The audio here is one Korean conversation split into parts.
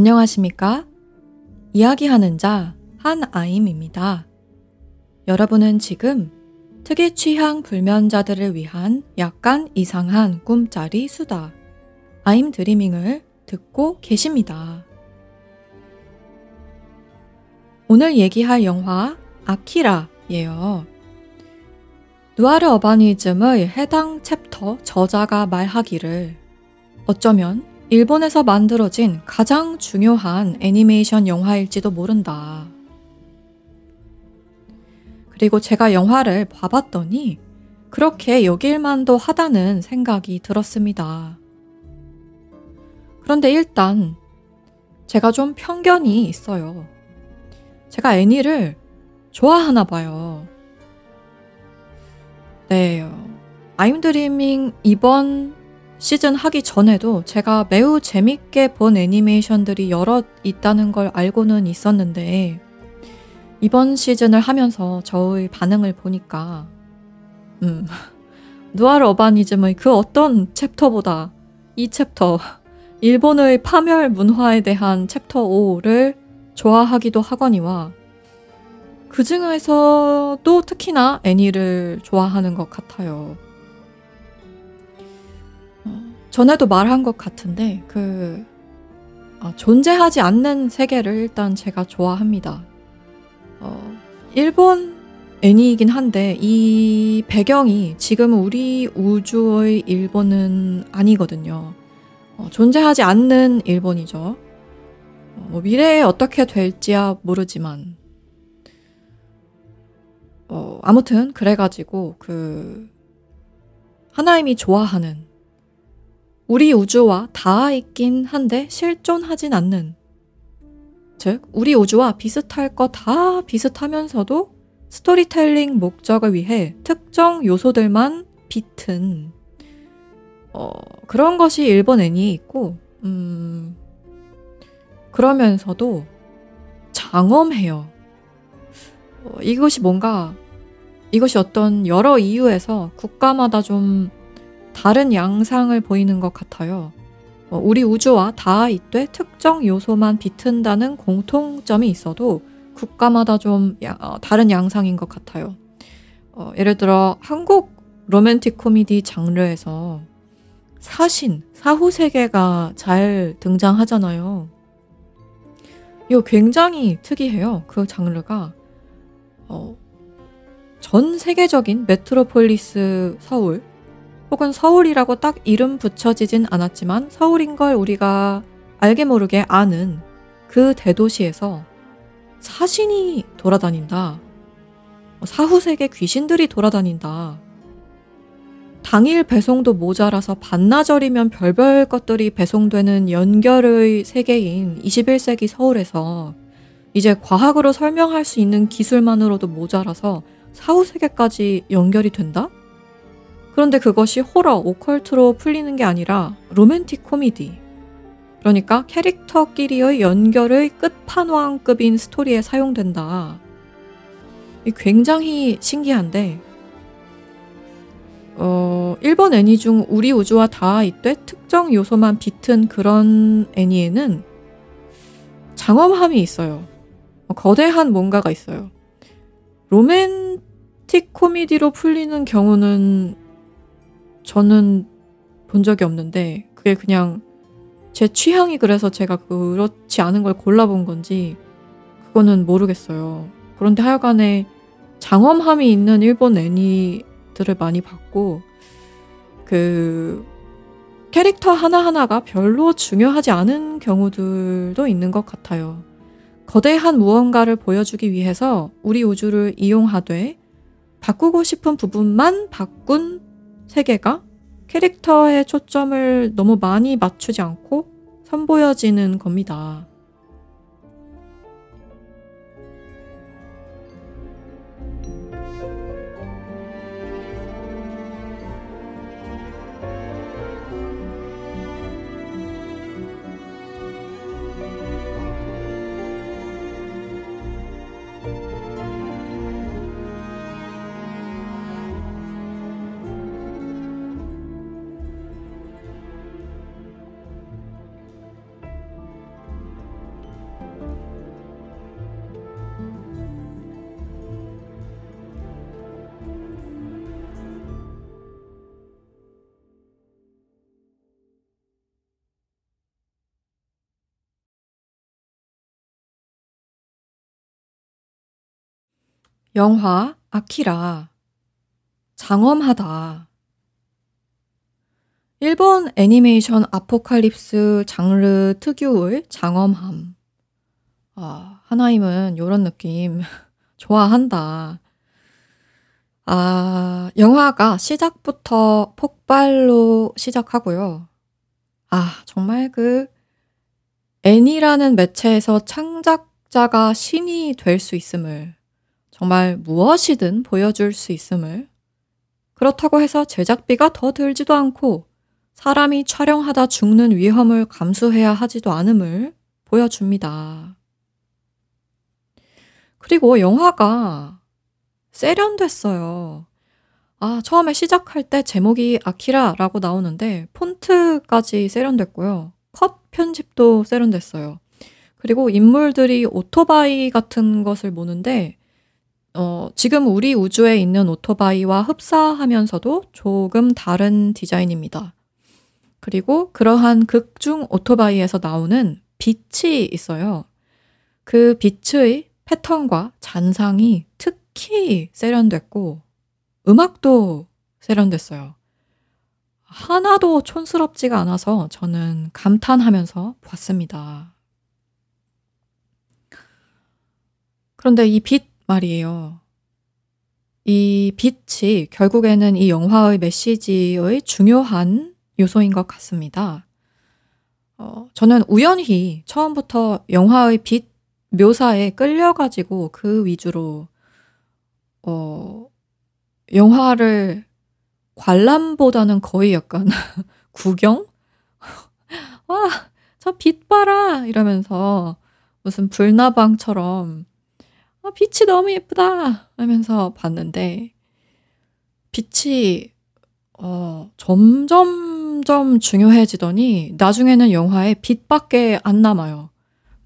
안녕하십니까? 이야기하는 자 한아임입니다. 여러분은 지금 특이 취향 불면자들을 위한 약간 이상한 꿈짜리 수다 아임 드리밍을 듣고 계십니다. 오늘 얘기할 영화 아키라예요. 누아르 어바니즘의 해당 챕터 저자가 말하기를 어쩌면 일본에서 만들어진 가장 중요한 애니메이션 영화일지도 모른다. 그리고 제가 영화를 봐봤더니 그렇게 여길만도 하다는 생각이 들었습니다. 그런데 일단 제가 좀 편견이 있어요. 제가 애니를 좋아하나 봐요. 네. I'm Dreaming 이번 시즌 하기 전에도 제가 매우 재밌게 본 애니메이션들이 여럿 있다는 걸 알고는 있었는데, 이번 시즌을 하면서 저의 반응을 보니까, 음, Noir Urbanism의 그 어떤 챕터보다 이 챕터, 일본의 파멸 문화에 대한 챕터 5를 좋아하기도 하거니와, 그 중에서도 특히나 애니를 좋아하는 것 같아요. 전에도 말한 것 같은데 그 어, 존재하지 않는 세계를 일단 제가 좋아합니다. 어, 일본 애니이긴 한데 이 배경이 지금 우리 우주의 일본은 아니거든요. 어, 존재하지 않는 일본이죠. 어, 미래에 어떻게 될지야 모르지만 어, 아무튼 그래가지고 그 하나님이 좋아하는 우리 우주와 닿아 있긴 한데 실존하진 않는. 즉, 우리 우주와 비슷할 거 다 비슷하면서도 스토리텔링 목적을 위해 특정 요소들만 비튼, 어, 그런 것이 일본 애니에 있고, 음, 그러면서도 장엄해요. 어, 이것이 뭔가, 이것이 어떤 여러 이유에서 국가마다 좀 다른 양상을 보이는 것 같아요. 어, 우리 우주와 닿아 있되 특정 요소만 비튼다는 공통점이 있어도 국가마다 좀 어, 다른 양상인 것 같아요. 어, 예를 들어 한국 로맨틱 코미디 장르에서 사신, 사후 세계가 잘 등장하잖아요. 이거 굉장히 특이해요. 그 장르가 어, 전 세계적인 메트로폴리스 서울 혹은 서울이라고 딱 이름 붙여지진 않았지만 서울인 걸 우리가 알게 모르게 아는 그 대도시에서 사신이 돌아다닌다. 사후세계 귀신들이 돌아다닌다. 당일 배송도 모자라서 반나절이면 별별 것들이 배송되는 연결의 세계인 21세기 서울에서 이제 과학으로 설명할 수 있는 기술만으로도 모자라서 사후세계까지 연결이 된다? 그런데 그것이 호러, 오컬트로 풀리는 게 아니라 로맨틱 코미디. 그러니까 캐릭터끼리의 연결의 끝판왕급인 스토리에 사용된다. 굉장히 신기한데, 어, 일본 애니 중 우리 우주와 다 이때 특정 요소만 비튼 그런 애니에는 장엄함이 있어요. 거대한 뭔가가 있어요. 로맨틱 코미디로 풀리는 경우는 저는 본 적이 없는데 그게 그냥 제 취향이 그래서 제가 그렇지 않은 걸 골라본 건지 그거는 모르겠어요. 그런데 하여간에 장엄함이 있는 일본 애니들을 많이 봤고 그 캐릭터 하나하나가 별로 중요하지 않은 경우들도 있는 것 같아요. 거대한 무언가를 보여주기 위해서 우리 우주를 이용하되 바꾸고 싶은 부분만 바꾼 세계가 캐릭터의 초점을 너무 많이 맞추지 않고 선보여지는 겁니다. 영화 아키라 장엄하다. 일본 애니메이션 아포칼립스 장르 특유의 장엄함. 아, 하나임은 요런 느낌 좋아한다. 아, 영화가 시작부터 폭발로 시작하고요. 아, 정말 그 애니라는 매체에서 창작자가 신이 될 수 있음을 정말 무엇이든 보여줄 수 있음을 그렇다고 해서 제작비가 더 들지도 않고 사람이 촬영하다 죽는 위험을 감수해야 하지도 않음을 보여줍니다. 그리고 영화가 세련됐어요. 아, 처음에 시작할 때 제목이 아키라라고 나오는데 폰트까지 세련됐고요. 컷 편집도 세련됐어요. 그리고 인물들이 오토바이 같은 것을 모는데 어, 지금 우리 우주에 있는 오토바이와 흡사하면서도 조금 다른 디자인입니다. 그리고 그러한 극중 오토바이에서 나오는 빛이 있어요. 그 빛의 패턴과 잔상이 특히 세련됐고 음악도 세련됐어요. 하나도 촌스럽지가 않아서 저는 감탄하면서 봤습니다. 그런데 이 빛 말이에요. 이 빛이 결국에는 이 영화의 메시지의 중요한 요소인 것 같습니다. 어, 저는 우연히 처음부터 영화의 빛 묘사에 끌려 가지고 그 위주로 어, 영화를 관람보다는 거의 약간 구경? 와, 저 빛 봐라! 이러면서 무슨 불나방처럼 아, 빛이 너무 예쁘다! 하면서 봤는데, 빛이, 어, 점점점 중요해지더니, 나중에는 영화에 빛밖에 안 남아요.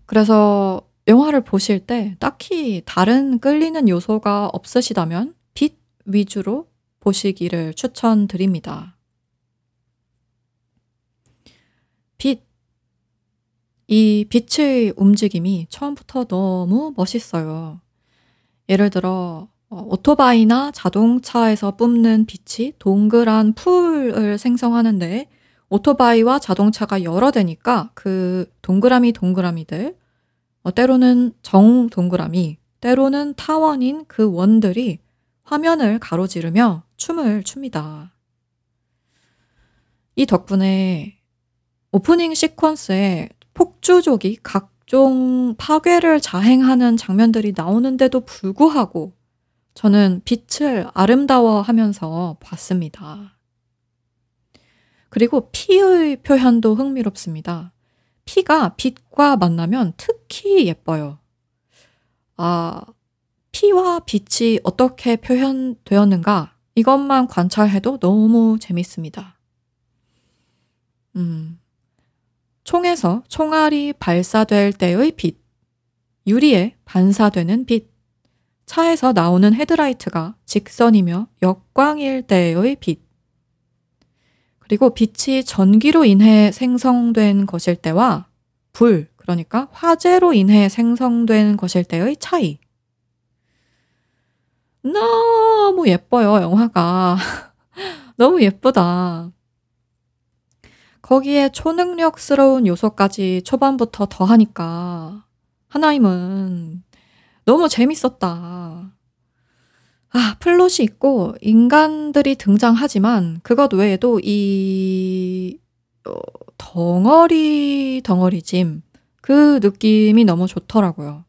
그래서 영화를 보실 때 딱히 다른 끌리는 요소가 없으시다면 빛 위주로 보시기를 추천드립니다. 빛. 이 빛의 움직임이 처음부터 너무 멋있어요. 예를 들어, 어, 오토바이나 자동차에서 뿜는 빛이 동그란 풀을 생성하는데 오토바이와 자동차가 여러 대니까 그 동그라미 동그라미들 어, 때로는 정 동그라미, 때로는 타원인 그 원들이 화면을 가로지르며 춤을 춥니다. 이 덕분에 오프닝 시퀀스에 폭주족이 각 종 파괴를 자행하는 장면들이 나오는데도 불구하고 저는 빛을 아름다워 하면서 봤습니다. 그리고 피의 표현도 흥미롭습니다. 피가 빛과 만나면 특히 예뻐요. 아, 피와 빛이 어떻게 표현되었는가? 이것만 관찰해도 너무 재밌습니다. 음, 총에서 총알이 발사될 때의 빛, 유리에 반사되는 빛, 차에서 나오는 헤드라이트가 직선이며 역광일 때의 빛, 그리고 빛이 전기로 인해 생성된 것일 때와 불, 그러니까 화재로 인해 생성된 것일 때의 차이. 너무 예뻐요, 영화가. 너무 예쁘다. 거기에 초능력스러운 요소까지 초반부터 더하니까 하나임은 너무 재밌었다. 아, 플롯이 있고 인간들이 등장하지만 그것 외에도 이 어, 덩어리 덩어리짐 그 느낌이 너무 좋더라고요.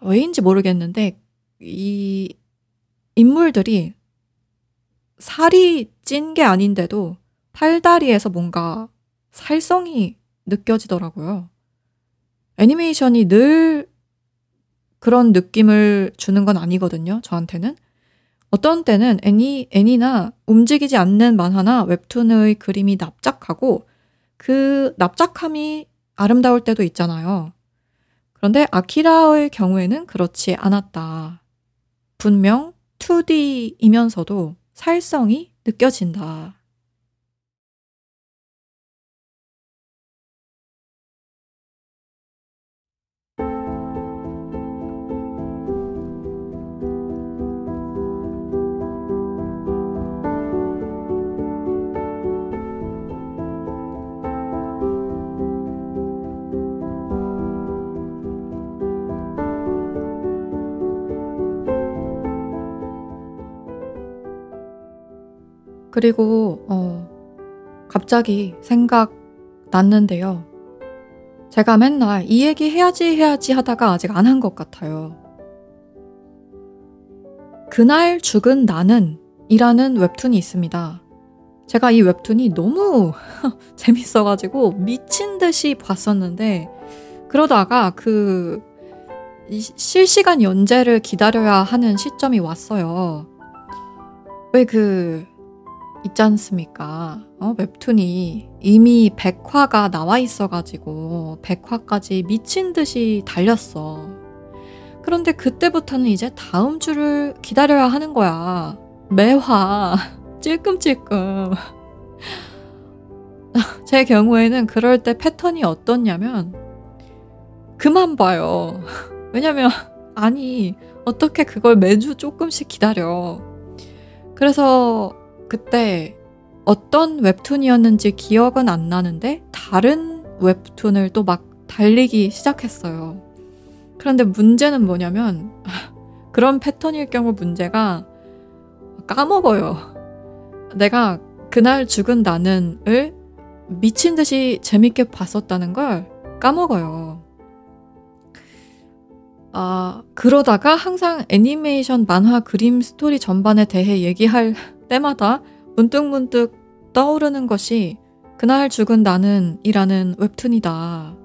왜인지 모르겠는데 이 인물들이 살이 찐 게 아닌데도 팔다리에서 뭔가 살성이 느껴지더라고요. 애니메이션이 늘 그런 느낌을 주는 건 아니거든요. 저한테는. 어떤 때는 애니, 애니나 움직이지 않는 만화나 웹툰의 그림이 납작하고 그 납작함이 아름다울 때도 있잖아요. 그런데 아키라의 경우에는 그렇지 않았다. 분명 2D이면서도 살성이 느껴진다. 그리고 어 갑자기 생각 났는데요. 제가 맨날 이 얘기 해야지 해야지 하다가 아직 안 한 것 같아요. 그날 죽은 나는 이라는 웹툰이 있습니다. 제가 이 웹툰이 너무 재밌어가지고 미친 듯이 봤었는데 그러다가 그 실시간 연재를 기다려야 하는 시점이 왔어요. 왜 그 있지 않습니까? 어, 웹툰이 이미 100화가 나와 있어가지고 100화까지 미친 듯이 달렸어. 그런데 그때부터는 이제 다음 주를 기다려야 하는 거야. 매화. 찔끔찔끔. 제 경우에는 그럴 때 패턴이 어떻냐면, 그만 봐요. 왜냐면, 아니, 어떻게 그걸 매주 조금씩 기다려. 그래서 그때 어떤 웹툰이었는지 기억은 안 나는데, 다른 웹툰을 또 막 달리기 시작했어요. 그런데 문제는 뭐냐면, 그런 패턴일 경우 문제가 까먹어요. 내가 그날 죽은 나는을 미친 듯이 재밌게 봤었다는 걸 까먹어요. 아, 그러다가 항상 애니메이션, 만화, 그림, 스토리 전반에 대해 얘기할 때마다 문득문득 떠오르는 것이 그날 죽은 나는 이라는 웹툰이다.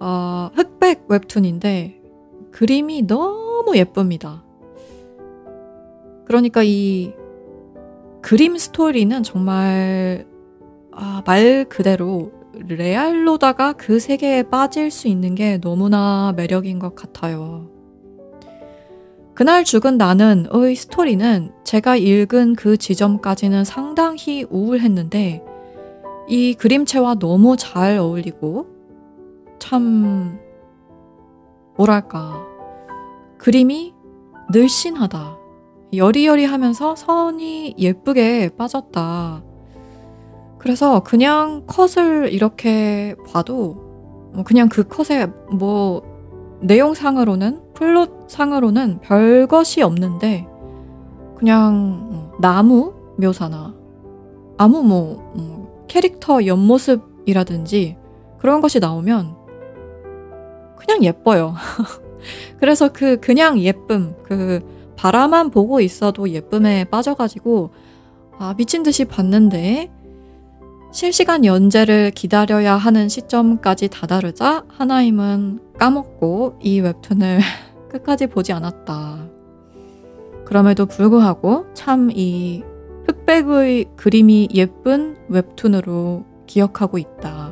아, 흑백 웹툰인데 그림이 너무 예쁩니다. 그러니까 이 그림 스토리는 정말 아, 말 그대로 레알로다가 그 세계에 빠질 수 있는 게 너무나 매력인 것 같아요. 그날 죽은 나는의 스토리는 제가 읽은 그 지점까지는 상당히 우울했는데 이 그림체와 너무 잘 어울리고 참 뭐랄까 그림이 늘씬하다. 여리여리하면서 선이 예쁘게 빠졌다. 그래서 그냥 컷을 이렇게 봐도 뭐 그냥 그 컷의 뭐 내용상으로는 플롯상으로는 별 것이 없는데 그냥 나무 묘사나 아무 뭐, 뭐 캐릭터 옆모습이라든지 그런 것이 나오면 그냥 예뻐요. 그래서 그 그냥 예쁨 그 바라만 보고 있어도 예쁨에 빠져가지고 아, 미친 듯이 봤는데 실시간 연재를 기다려야 하는 시점까지 다다르자 하나임은 까먹고 이 웹툰을 끝까지 보지 않았다. 그럼에도 불구하고 참 이 흑백의 그림이 예쁜 웹툰으로 기억하고 있다.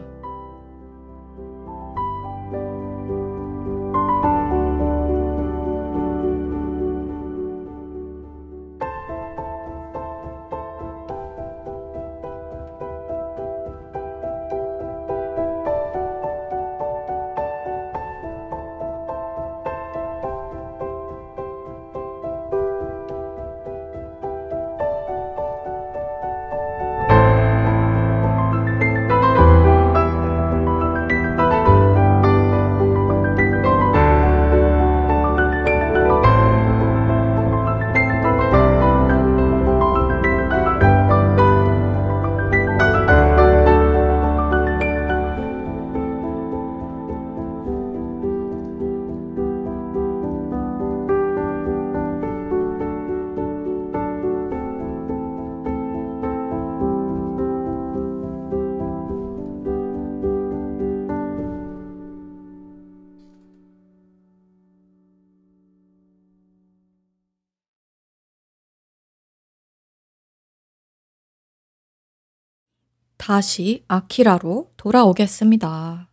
다시 아키라로 돌아오겠습니다.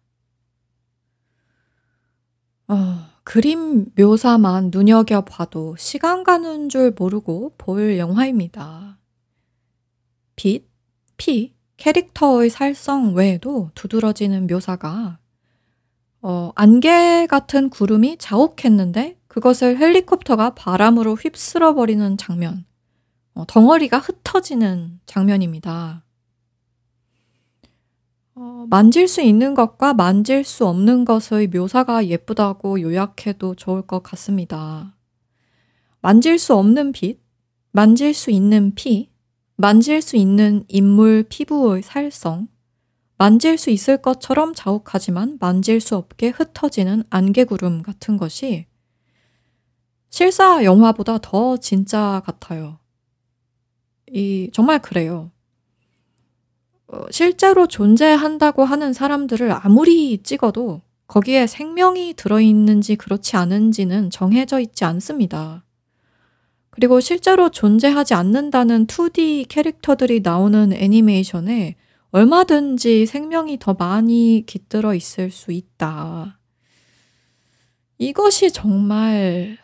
어, 그림 묘사만 눈여겨봐도 시간 가는 줄 모르고 볼 영화입니다. 빛, 피, 캐릭터의 살성 외에도 두드러지는 묘사가 어, 안개 같은 구름이 자욱했는데 그것을 헬리콥터가 바람으로 휩쓸어 버리는 장면, 어, 덩어리가 흩어지는 장면입니다. 어, 만질 수 있는 것과 만질 수 없는 것의 묘사가 예쁘다고 요약해도 좋을 것 같습니다. 만질 수 없는 빛, 만질 수 있는 피, 만질 수 있는 인물 피부의 살성, 만질 수 있을 것처럼 자욱하지만 만질 수 없게 흩어지는 안개구름 같은 것이 실사 영화보다 더 진짜 같아요. 이, 정말 그래요. 어, 실제로 존재한다고 하는 사람들을 아무리 찍어도 거기에 생명이 들어있는지 그렇지 않은지는 정해져 있지 않습니다. 그리고 실제로 존재하지 않는다는 2D 캐릭터들이 나오는 애니메이션에 얼마든지 생명이 더 많이 깃들어 있을 수 있다. 이것이 정말,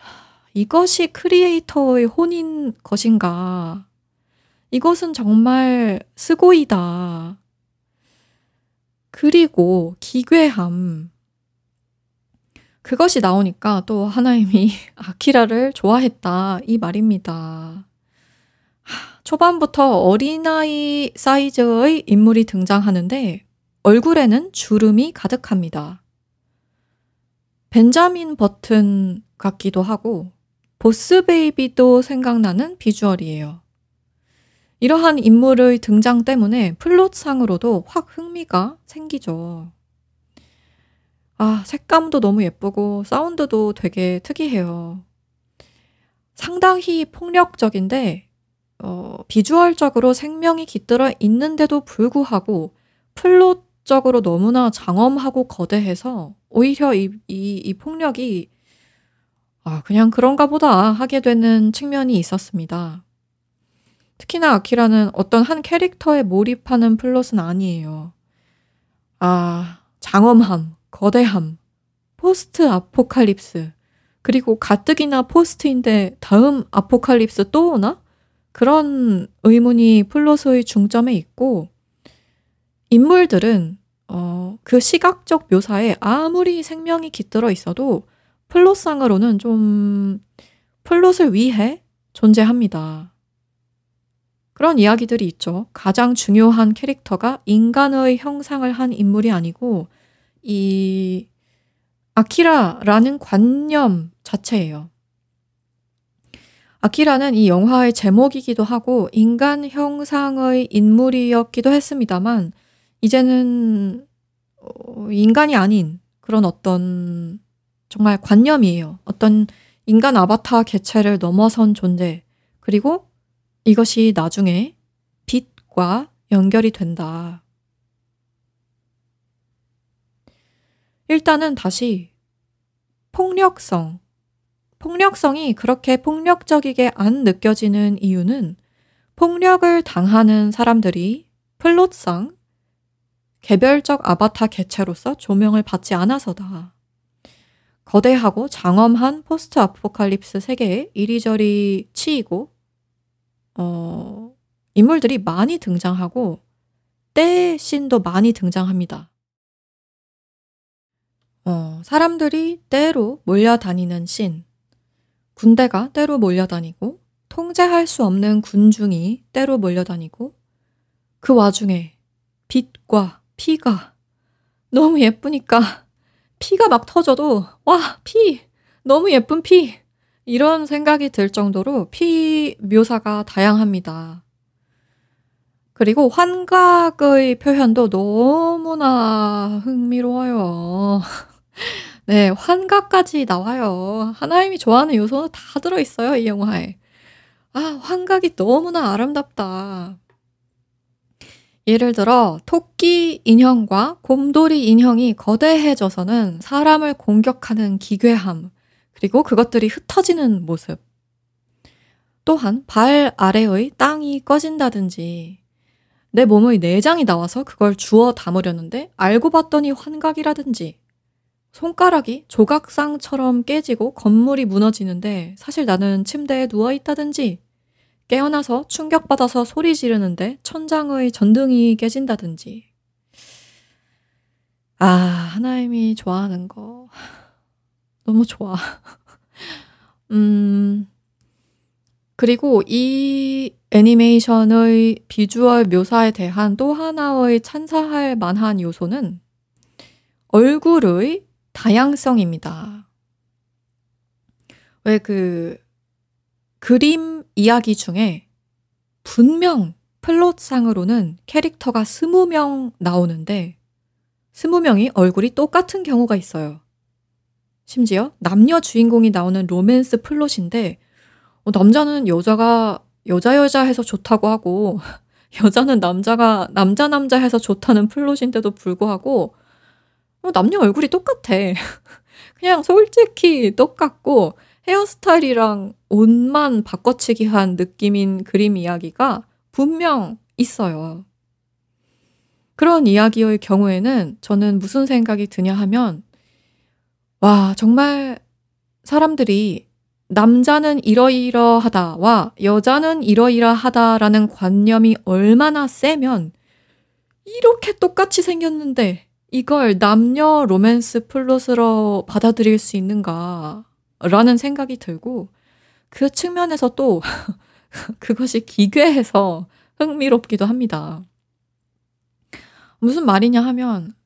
이것이 creator의 혼인 것인가. 이것은 정말 すごい다. 그리고 기괴함. 그것이 나오니까 또 하나님이 아키라를 좋아했다. 이 말입니다. 초반부터 어린아이 사이즈의 인물이 등장하는데 얼굴에는 주름이 가득합니다. 벤자민 버튼 같기도 하고 보스 베이비도 생각나는 비주얼이에요. 이러한 인물의 등장 때문에 플롯상으로도 확 흥미가 생기죠. 아, 색감도 너무 예쁘고 사운드도 되게 특이해요. 상당히 폭력적인데 어, 비주얼적으로 생명이 깃들어 있는데도 불구하고 플롯적으로 너무나 장엄하고 거대해서 오히려 이, 이, 이 폭력이 아, 그냥 그런가 보다 하게 되는 측면이 있었습니다. 특히나 아키라는 어떤 한 캐릭터에 몰입하는 플롯은 아니에요. 아, 장엄함, 거대함, post apocalypse, 그리고 가뜩이나 post인데 다음 apocalypse 또 오나? 그런 의문이 플롯의 중점에 있고, 인물들은 어, 그 시각적 묘사에 아무리 생명이 깃들어 있어도 플롯상으로는 좀 플롯을 위해 존재합니다. 그런 이야기들이 있죠. 가장 중요한 캐릭터가 인간의 형상을 한 인물이 아니고 이 아키라라는 관념 자체예요. 아키라는 이 영화의 제목이기도 하고 인간 형상의 인물이었기도 했습니다만 이제는 어, 인간이 아닌 그런 어떤 정말 관념이에요. 어떤 인간 아바타 개체를 넘어선 존재. 그리고 이것이 나중에 빛과 연결이 된다. 일단은 다시 폭력성. 폭력성이 그렇게 폭력적이게 안 느껴지는 이유는 폭력을 당하는 사람들이 플롯상 개별적 아바타 개체로서 조명을 받지 않아서다. 거대하고 장엄한 post apocalypse 세계에 이리저리 치이고, 어, 인물들이 많이 등장하고, 때 씬도 많이 등장합니다. 어, 사람들이 때로 몰려다니는 씬. 군대가 때로 몰려다니고, 통제할 수 없는 군중이 때로 몰려다니고, 그 와중에 빛과 피가 너무 예쁘니까 피가 막 터져도 와, 피! 너무 예쁜 피! 이런 생각이 들 정도로 피 묘사가 다양합니다. 그리고 환각의 표현도 너무나 흥미로워요. 네, 환각까지 나와요. 하나님이 좋아하는 요소는 다 들어있어요, 이 영화에. 아, 환각이 너무나 아름답다. 예를 들어, 토끼 인형과 곰돌이 인형이 거대해져서는 사람을 공격하는 기괴함, 그리고 그것들이 흩어지는 모습. 또한 발 아래의 땅이 꺼진다든지, 내 몸의 내장이 나와서 그걸 주워 담으려는데 알고 봤더니 환각이라든지, 손가락이 조각상처럼 깨지고 건물이 무너지는데 사실 나는 침대에 누워 있다든지, 깨어나서 충격받아서 소리 지르는데 천장의 전등이 깨진다든지. 아, 하나님이 좋아하는 거. 너무 좋아. 음, 그리고 이 애니메이션의 비주얼 묘사에 대한 또 하나의 찬사할 만한 요소는 얼굴의 다양성입니다. 왜 그 그림 이야기 중에 분명 플롯상으로는 캐릭터가 20명 나오는데 20명이 얼굴이 똑같은 경우가 있어요. 심지어 남녀 주인공이 나오는 로맨스 플롯인데 어, 남자는 여자가 여자 여자 해서 좋다고 하고 여자는 남자가 남자 남자 해서 좋다는 플롯인데도 불구하고 어, 남녀 얼굴이 똑같아. 그냥 솔직히 똑같고 헤어스타일이랑 옷만 바꿔치기 한 느낌인 그림 이야기가 분명 있어요. 그런 이야기의 경우에는 저는 무슨 생각이 드냐 하면, 와, 정말 사람들이 남자는 이러이러하다와 여자는 이러이러하다라는 관념이 얼마나 세면 이렇게 똑같이 생겼는데 이걸 남녀 로맨스 플롯으로 받아들일 수 있는가 라는 생각이 들고 그 측면에서 또 그것이 기괴해서 흥미롭기도 합니다. 무슨 말이냐 하면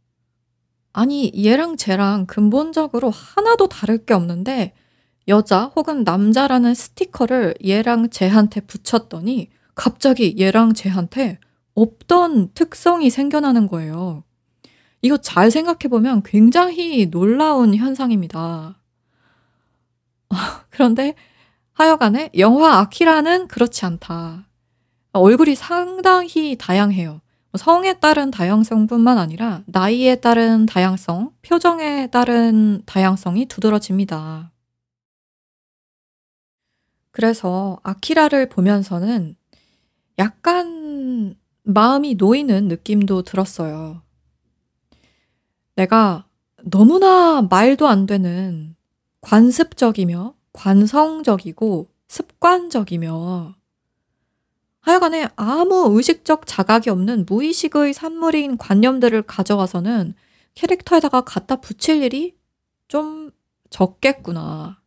아니 얘랑 쟤랑 근본적으로 하나도 다를 게 없는데 여자 혹은 남자라는 스티커를 얘랑 쟤한테 붙였더니 갑자기 얘랑 쟤한테 없던 특성이 생겨나는 거예요. 이거 잘 생각해 보면 굉장히 놀라운 현상입니다. 그런데 하여간에 영화 아키라는 그렇지 않다. 얼굴이 상당히 다양해요. 성에 따른 다양성뿐만 아니라 나이에 따른 다양성, 표정에 따른 다양성이 두드러집니다. 그래서 아키라를 보면서는 약간 마음이 놓이는 느낌도 들었어요. 내가 너무나 말도 안 되는 관습적이며 관성적이고 습관적이며 하여간에 아무 의식적 자각이 없는 무의식의 산물인 관념들을 가져와서는 캐릭터에다가 갖다 붙일 일이 좀 적겠구나.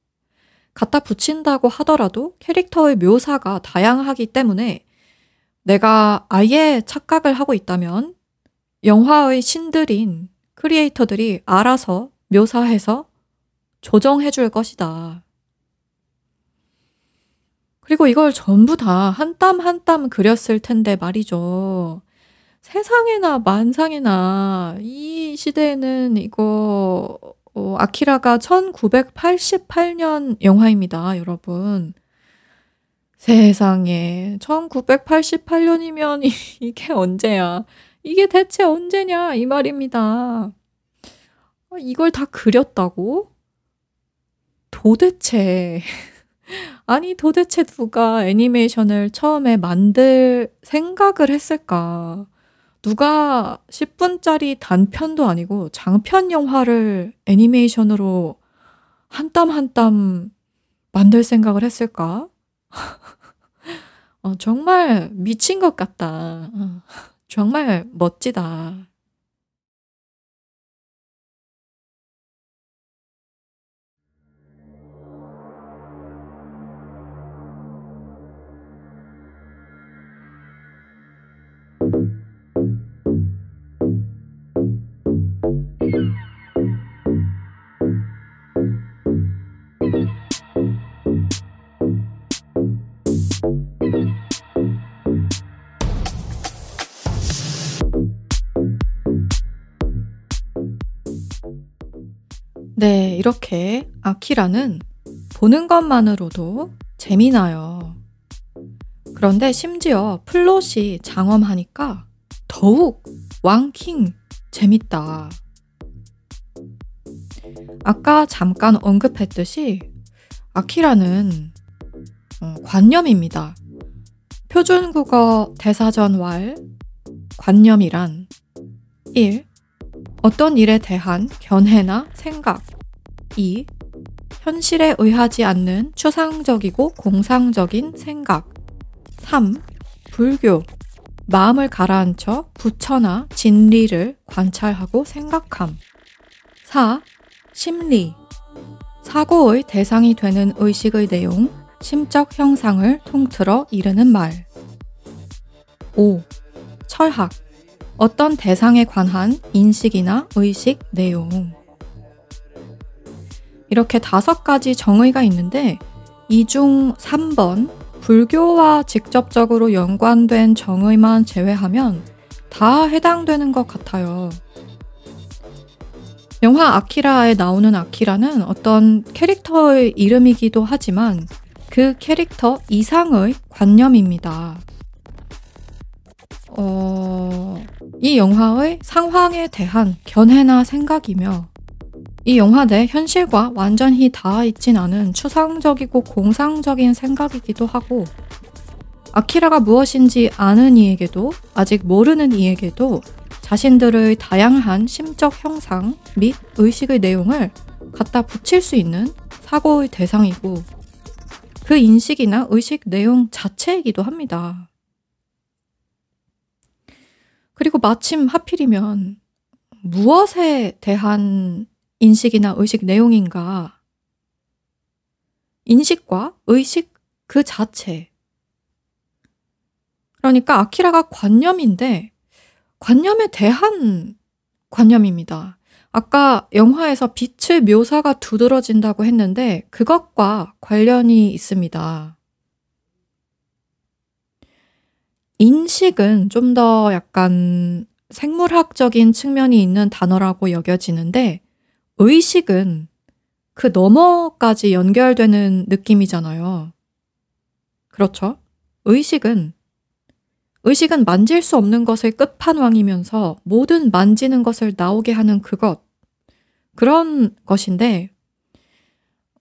갖다 붙인다고 하더라도 캐릭터의 묘사가 다양하기 때문에 내가 아예 착각을 하고 있다면 영화의 신들인 크리에이터들이 알아서 묘사해서 조정해 줄 것이다. 그리고 이걸 전부 다 한 땀 한 땀 그렸을 텐데 말이죠. 세상에나 만상에나 이 시대에는 이거 어, 아키라가 1988년 영화입니다, 여러분. 세상에 1988년이면 이게 언제야? 이게 대체 언제냐 이 말입니다. 어, 이걸 다 그렸다고? 도대체 아니 도대체 누가 애니메이션을 처음에 만들 생각을 했을까? 누가 10분짜리 단편도 아니고 장편 영화를 애니메이션으로 한 땀 한 땀 만들 생각을 했을까? 어, 정말 미친 것 같다. 어. 정말 멋지다. 네, 이렇게 아키라는 보는 것만으로도 재미나요. 그런데 심지어 플롯이 장엄하니까 더욱 왕킹 재밌다. 아까 잠깐 언급했듯이 아키라는 어, 관념입니다. 표준국어 대사전 왈 관념이란 1. 어떤 일에 대한 견해나 생각 2. 현실에 의하지 않는 추상적이고 공상적인 생각. 3. 불교. 마음을 가라앉혀 부처나 진리를 관찰하고 생각함. 4. 심리. 사고의 대상이 되는 의식의 내용, 심적 형상을 통틀어 이르는 말. 5. 철학. 어떤 대상에 관한 인식이나 의식 내용. 이렇게 다섯 가지 정의가 있는데 이 중 3번 불교와 직접적으로 연관된 정의만 제외하면 다 해당되는 것 같아요. 영화 아키라에 나오는 아키라는 어떤 캐릭터의 이름이기도 하지만 그 캐릭터 이상의 관념입니다. 어, 이 영화의 상황에 대한 견해나 생각이며 이 영화 내 현실과 완전히 닿아 있진 않은 추상적이고 공상적인 생각이기도 하고 아키라가 무엇인지 아는 이에게도 아직 모르는 이에게도 자신들의 다양한 심적 형상 및 의식의 내용을 갖다 붙일 수 있는 사고의 대상이고 그 인식이나 의식 내용 자체이기도 합니다. 그리고 마침 하필이면 무엇에 대한 인식이나 의식 내용인가? 인식과 의식 그 자체. 그러니까 아키라가 관념인데 관념에 대한 관념입니다. 아까 영화에서 빛의 묘사가 두드러진다고 했는데 그것과 관련이 있습니다. 인식은 좀 더 약간 생물학적인 측면이 있는 단어라고 여겨지는데 의식은 그 너머까지 연결되는 느낌이잖아요. 그렇죠? 의식은 의식은 만질 수 없는 것의 끝판왕이면서 모든 만지는 것을 나오게 하는 그것. 그런 것인데,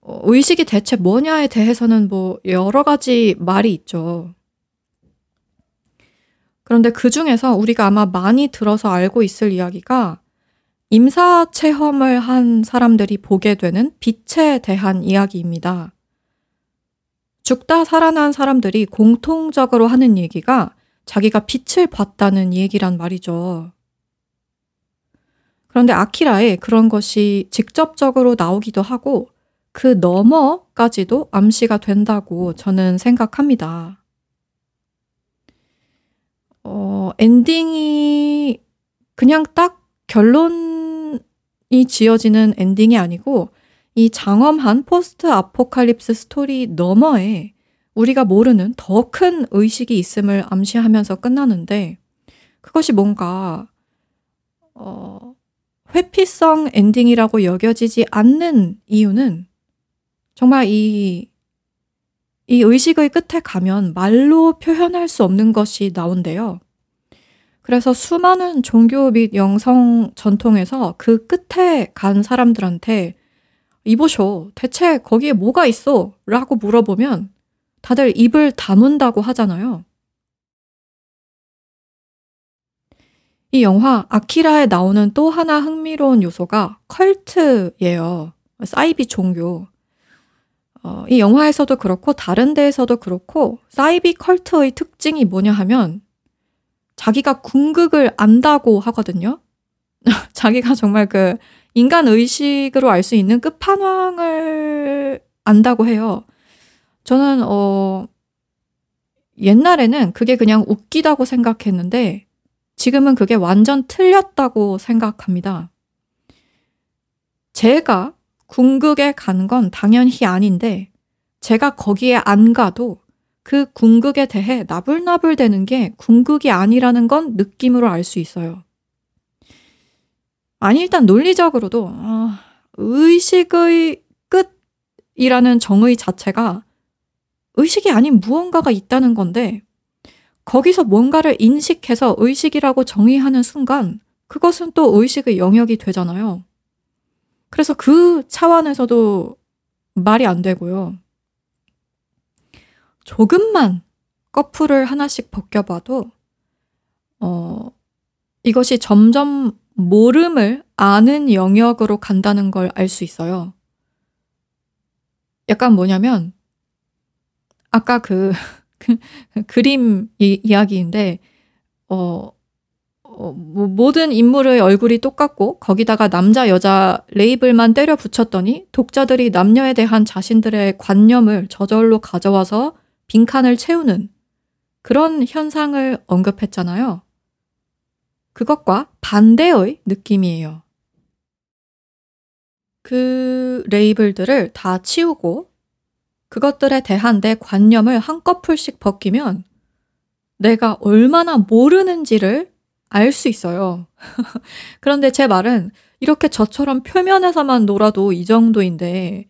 어, 의식이 대체 뭐냐에 대해서는 뭐 여러 가지 말이 있죠. 그런데 그 중에서 우리가 아마 많이 들어서 알고 있을 이야기가 임사 체험을 한 사람들이 보게 되는 빛에 대한 이야기입니다. 죽다 살아난 사람들이 공통적으로 하는 얘기가 자기가 빛을 봤다는 얘기란 말이죠. 그런데 아키라에 그런 것이 직접적으로 나오기도 하고 그 너머까지도 암시가 된다고 저는 생각합니다. 어, 엔딩이 그냥 딱 결론 이 지어지는 엔딩이 아니고 이 장엄한 post apocalypse 스토리 너머에 우리가 모르는 더 큰 의식이 있음을 암시하면서 끝나는데 그것이 뭔가 어, 회피성 엔딩이라고 여겨지지 않는 이유는 정말 이, 이 의식의 끝에 가면 말로 표현할 수 없는 것이 나온대요. 그래서 수많은 종교 및 영성 전통에서 그 끝에 간 사람들한테 이보쇼, 대체 거기에 뭐가 있어? 라고 물어보면 다들 입을 다문다고 하잖아요. 이 영화 아키라에 나오는 또 하나 흥미로운 요소가 컬트예요. 사이비 종교. 어, 이 영화에서도 그렇고 다른 데에서도 그렇고 사이비 컬트의 특징이 뭐냐 하면 자기가 궁극을 안다고 하거든요. 자기가 정말 그 인간 의식으로 알 수 있는 끝판왕을 안다고 해요. 저는 어 옛날에는 그게 그냥 웃기다고 생각했는데 지금은 그게 완전 틀렸다고 생각합니다. 제가 궁극에 간 건 당연히 아닌데 제가 거기에 안 가도 그 궁극에 대해 나불나불 되는 게 궁극이 아니라는 건 느낌으로 알 수 있어요. 아니, 일단 논리적으로도, 어, 의식의 끝이라는 정의 자체가 의식이 아닌 무언가가 있다는 건데 거기서 뭔가를 인식해서 의식이라고 정의하는 순간 그것은 또 의식의 영역이 되잖아요. 그래서 그 차원에서도 말이 안 되고요. 조금만 커플을 하나씩 벗겨봐도, 어, 이것이 점점 모름을 아는 영역으로 간다는 걸 알 수 있어요. 약간 뭐냐면, 아까 그, 그, 그림 이, 이야기인데, 어, 어, 뭐 모든 인물의 얼굴이 똑같고 거기다가 남자 여자 레이블만 때려 붙였더니 독자들이 남녀에 대한 자신들의 관념을 저절로 가져와서 빈칸을 채우는 그런 현상을 언급했잖아요. 그것과 반대의 느낌이에요. 그 레이블들을 다 치우고 그것들에 대한 내 관념을 한꺼풀씩 벗기면 내가 얼마나 모르는지를 알 수 있어요. 그런데 제 말은 이렇게 저처럼 표면에서만 놀아도 이 정도인데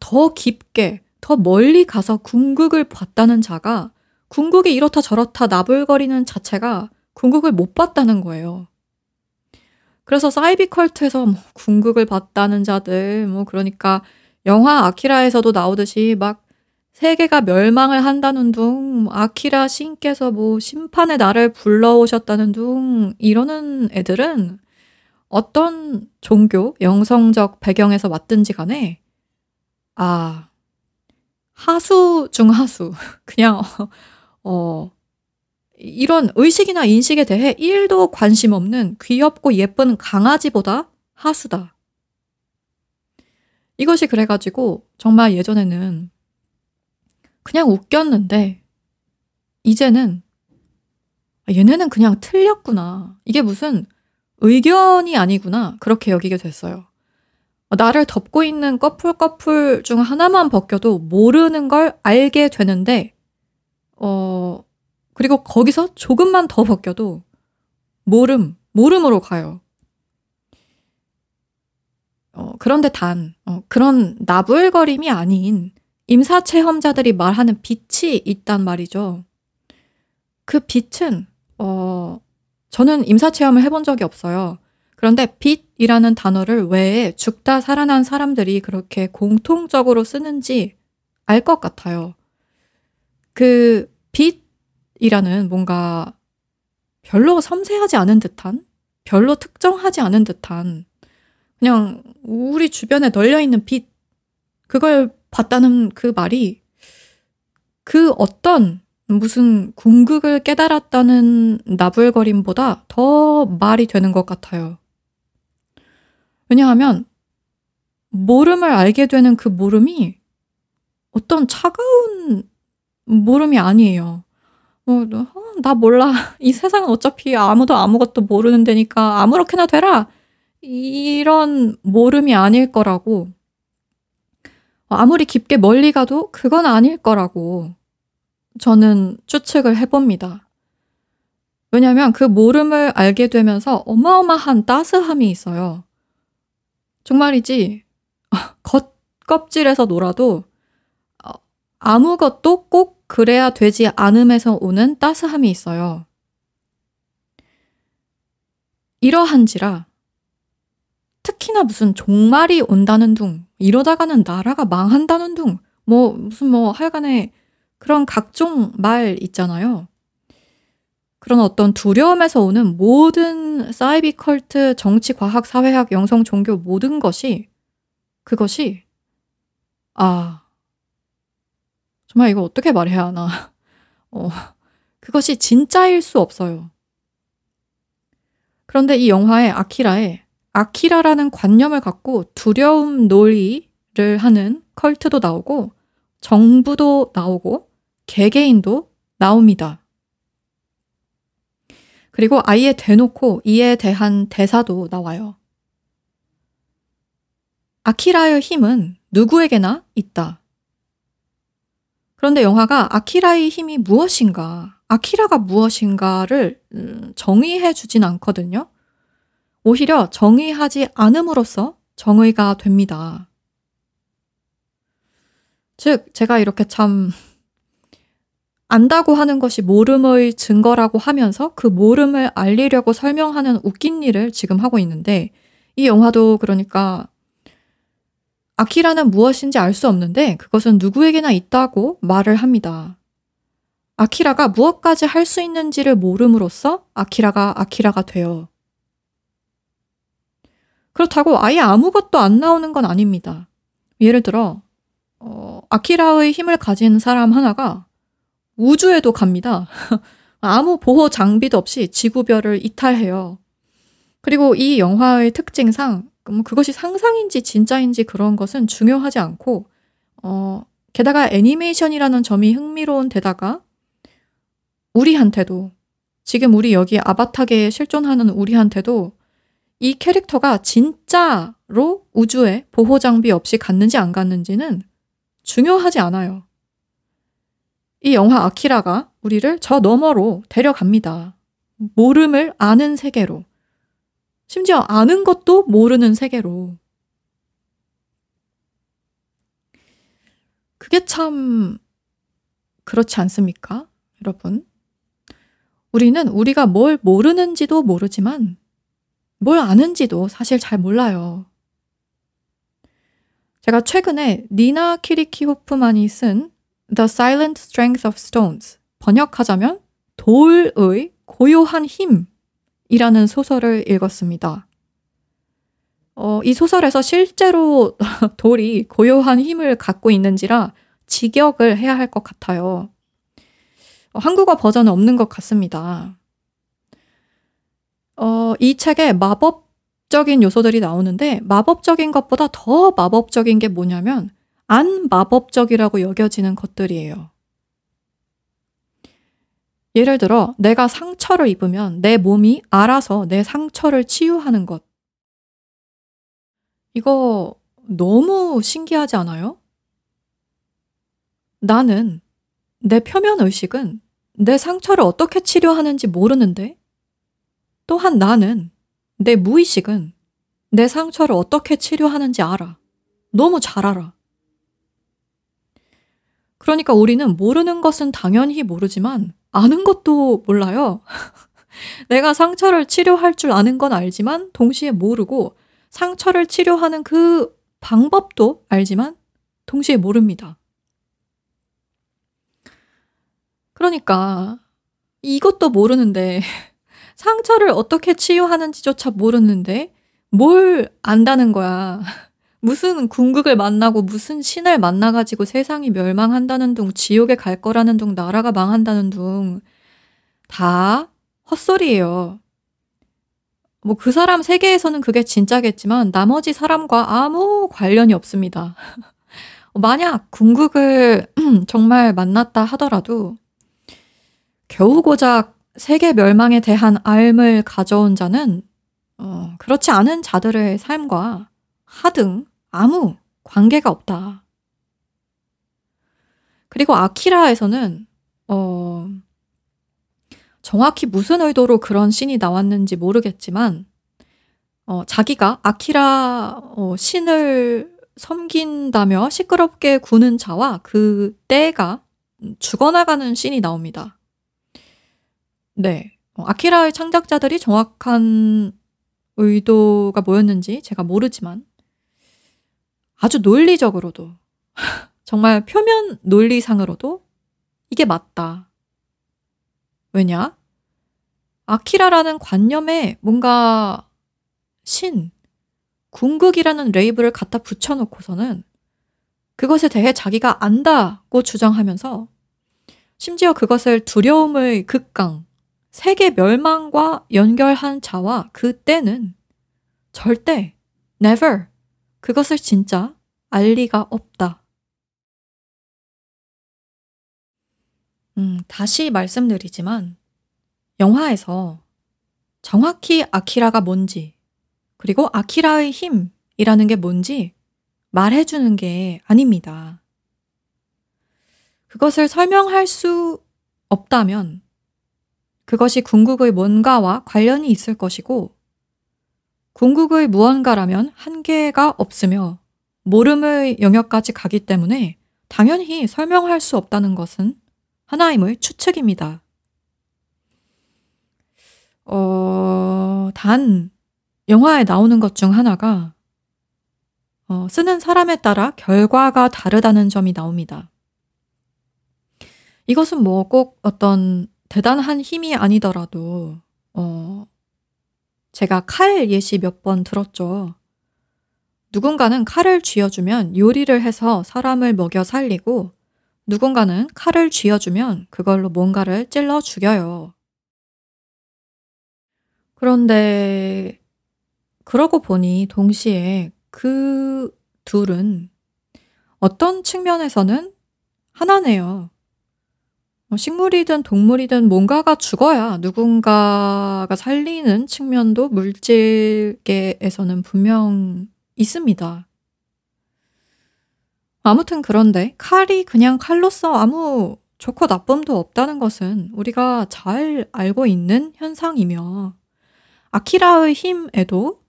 더 깊게, 더 멀리 가서 궁극을 봤다는 자가 궁극이 이렇다 저렇다 나불거리는 자체가 궁극을 못 봤다는 거예요. 그래서 사이비컬트에서 뭐 궁극을 봤다는 자들, 뭐 그러니까 영화 아키라에서도 나오듯이 막 세계가 멸망을 한다는 둥, 뭐 아키라 신께서 뭐 심판의 날을 불러오셨다는 둥, 이러는 애들은 어떤 종교, 영성적 배경에서 왔든지 간에, 아, 하수 중 하수. 그냥, 어, 이런 의식이나 인식에 대해 1도 관심 없는 귀엽고 예쁜 강아지보다 하수다. 이것이 그래가지고 정말 예전에는 그냥 웃겼는데 이제는 아, 얘네는 그냥 틀렸구나. 이게 무슨 의견이 아니구나. 그렇게 여기게 됐어요. 나를 덮고 있는 꺼풀꺼풀 중 하나만 벗겨도 모르는 걸 알게 되는데, 어, 그리고 거기서 조금만 더 벗겨도 모름, 모름으로 가요. 어, 그런데 단, 어, 그런 나불거림이 아닌 임사체험자들이 말하는 빛이 있단 말이죠. 그 빛은, 어, 저는 임사체험을 해본 적이 없어요. 그런데 빛이라는 단어를 왜 죽다 살아난 사람들이 그렇게 공통적으로 쓰는지 알 것 같아요. 그 빛이라는 뭔가 별로 섬세하지 않은 듯한, 별로 특정하지 않은 듯한, 그냥 우리 주변에 널려 있는 빛, 그걸 봤다는 그 말이 그 어떤 무슨 궁극을 깨달았다는 나불거림보다 더 말이 되는 것 같아요. 왜냐하면 모름을 알게 되는 그 모름이 어떤 차가운 모름이 아니에요. 어, 어, 나 몰라. 이 세상은 어차피 아무도 아무것도 모르는 데니까 아무렇게나 되라. 이런 모름이 아닐 거라고. 아무리 깊게 멀리 가도 그건 아닐 거라고 저는 추측을 해봅니다. 왜냐하면 그 모름을 알게 되면서 어마어마한 따스함이 있어요. 정말이지 겉껍질에서 놀아도 어, 아무것도 꼭 그래야 되지 않음에서 오는 따스함이 있어요. 이러한지라 특히나 무슨 종말이 온다는 둥, 이러다가는 나라가 망한다는 둥, 뭐 무슨 뭐 하여간에 그런 각종 말 있잖아요. 그런 어떤 두려움에서 오는 모든 사이비 컬트, 정치, 과학, 사회학, 영성, 종교 모든 것이 그것이 아 정말 이거 어떻게 말해야 하나 어 그것이 진짜일 수 없어요. 그런데 이 영화의 아키라에 아키라라는 관념을 갖고 두려움 놀이를 하는 컬트도 나오고 정부도 나오고 개개인도 나옵니다. 그리고 아예 대놓고 이에 대한 대사도 나와요. 아키라의 힘은 누구에게나 있다. 그런데 영화가 아키라의 힘이 무엇인가, 아키라가 무엇인가를 음, 정의해 주진 않거든요. 오히려 정의하지 않음으로써 정의가 됩니다. 즉, 제가 이렇게 참 안다고 하는 것이 모름의 증거라고 하면서 그 모름을 알리려고 설명하는 웃긴 일을 지금 하고 있는데 이 영화도 그러니까 아키라는 무엇인지 알 수 없는데 그것은 누구에게나 있다고 말을 합니다. 아키라가 무엇까지 할 수 있는지를 모름으로써 아키라가 아키라가 돼요. 그렇다고 아예 아무것도 안 나오는 건 아닙니다. 예를 들어, 어, 아키라의 힘을 가진 사람 하나가 우주에도 갑니다. 아무 보호 장비도 없이 지구별을 이탈해요. 그리고 이 영화의 특징상 뭐 그것이 상상인지 진짜인지 그런 것은 중요하지 않고 어 게다가 애니메이션이라는 점이 흥미로운 데다가 우리한테도 지금 우리 여기 아바타계에 실존하는 우리한테도 이 캐릭터가 진짜로 우주에 보호 장비 없이 갔는지 안 갔는지는 중요하지 않아요. 이 영화 아키라가 우리를 저 너머로 데려갑니다. 모름을 아는 세계로. 심지어 아는 것도 모르는 세계로. 그게 참 그렇지 않습니까? 여러분. 우리는 우리가 뭘 모르는지도 모르지만 뭘 아는지도 사실 잘 몰라요. 제가 최근에 니나 키리키 호프만이 쓴 The Silent Strength of Stones 번역하자면 돌의 고요한 힘이라는 소설을 읽었습니다. 어, 이 소설에서 실제로 돌이 고요한 힘을 갖고 있는지라 직역을 해야 할 것 같아요. 어, 한국어 버전은 없는 것 같습니다. 어, 이 책에 마법적인 요소들이 나오는데 마법적인 것보다 더 마법적인 게 뭐냐면 안 마법적이라고 여겨지는 것들이에요. 예를 들어 내가 상처를 입으면 내 몸이 알아서 내 상처를 치유하는 것. 이거 너무 신기하지 않아요? 나는 내 표면 의식은 내 상처를 어떻게 치료하는지 모르는데 또한 나는 내 무의식은 내 상처를 어떻게 치료하는지 알아. 너무 잘 알아. 그러니까 우리는 모르는 것은 당연히 모르지만 아는 것도 몰라요. 내가 상처를 치료할 줄 아는 건 알지만 동시에 모르고 상처를 치료하는 그 방법도 알지만 동시에 모릅니다. 그러니까 이것도 모르는데 상처를 어떻게 치유하는지조차 모르는데 뭘 안다는 거야. 무슨 궁극을 만나고 무슨 신을 만나가지고 세상이 멸망한다는 둥, 지옥에 갈 거라는 둥, 나라가 망한다는 둥, 다 헛소리예요. 뭐 그 사람 세계에서는 그게 진짜겠지만 나머지 사람과 아무 관련이 없습니다. 만약 궁극을 정말 만났다 하더라도 겨우 고작 세계 멸망에 대한 알을 가져온 자는 어, 그렇지 않은 자들의 삶과 하등 아무 관계가 없다. 그리고 아키라에서는 어, 정확히 무슨 의도로 그런 신이 나왔는지 모르겠지만 어, 자기가 아키라 어, 신을 섬긴다며 시끄럽게 구는 자와 그 때가 죽어나가는 신이 나옵니다. 네. 어, 아키라의 창작자들이 정확한 의도가 뭐였는지 제가 모르지만 아주 논리적으로도 정말 표면 논리상으로도 이게 맞다. 왜냐? 아키라라는 관념에 뭔가 신, 궁극이라는 레이블을 갖다 붙여놓고서는 그것에 대해 자기가 안다고 주장하면서 심지어 그것을 두려움의 극강, 세계 멸망과 연결한 자와 그 때는 절대 never 그것을 진짜 알 리가 없다. 음, 다시 말씀드리지만 영화에서 정확히 아키라가 뭔지 그리고 아키라의 힘이라는 게 뭔지 말해주는 게 아닙니다. 그것을 설명할 수 없다면 그것이 궁극의 뭔가와 관련이 있을 것이고 궁극의 무언가라면 한계가 없으며 모름의 영역까지 가기 때문에 당연히 설명할 수 없다는 것은 하나임의 추측입니다. 어, 단, 영화에 나오는 것 중 하나가, 어, 쓰는 사람에 따라 결과가 다르다는 점이 나옵니다. 이것은 뭐 꼭 어떤 대단한 힘이 아니더라도 어 제가 칼 예시 몇 번 들었죠. 누군가는 칼을 쥐어주면 요리를 해서 사람을 먹여 살리고 누군가는 칼을 쥐어주면 그걸로 뭔가를 찔러 죽여요. 그런데 그러고 보니 동시에 그 둘은 어떤 측면에서는 하나네요. 뭐 식물이든 동물이든 뭔가가 죽어야 누군가가 살리는 측면도 물질계에서는 분명 있습니다. 아무튼 그런데 칼이 그냥 칼로서 아무 좋고 나쁨도 없다는 것은 우리가 잘 알고 있는 현상이며 아키라의 힘에도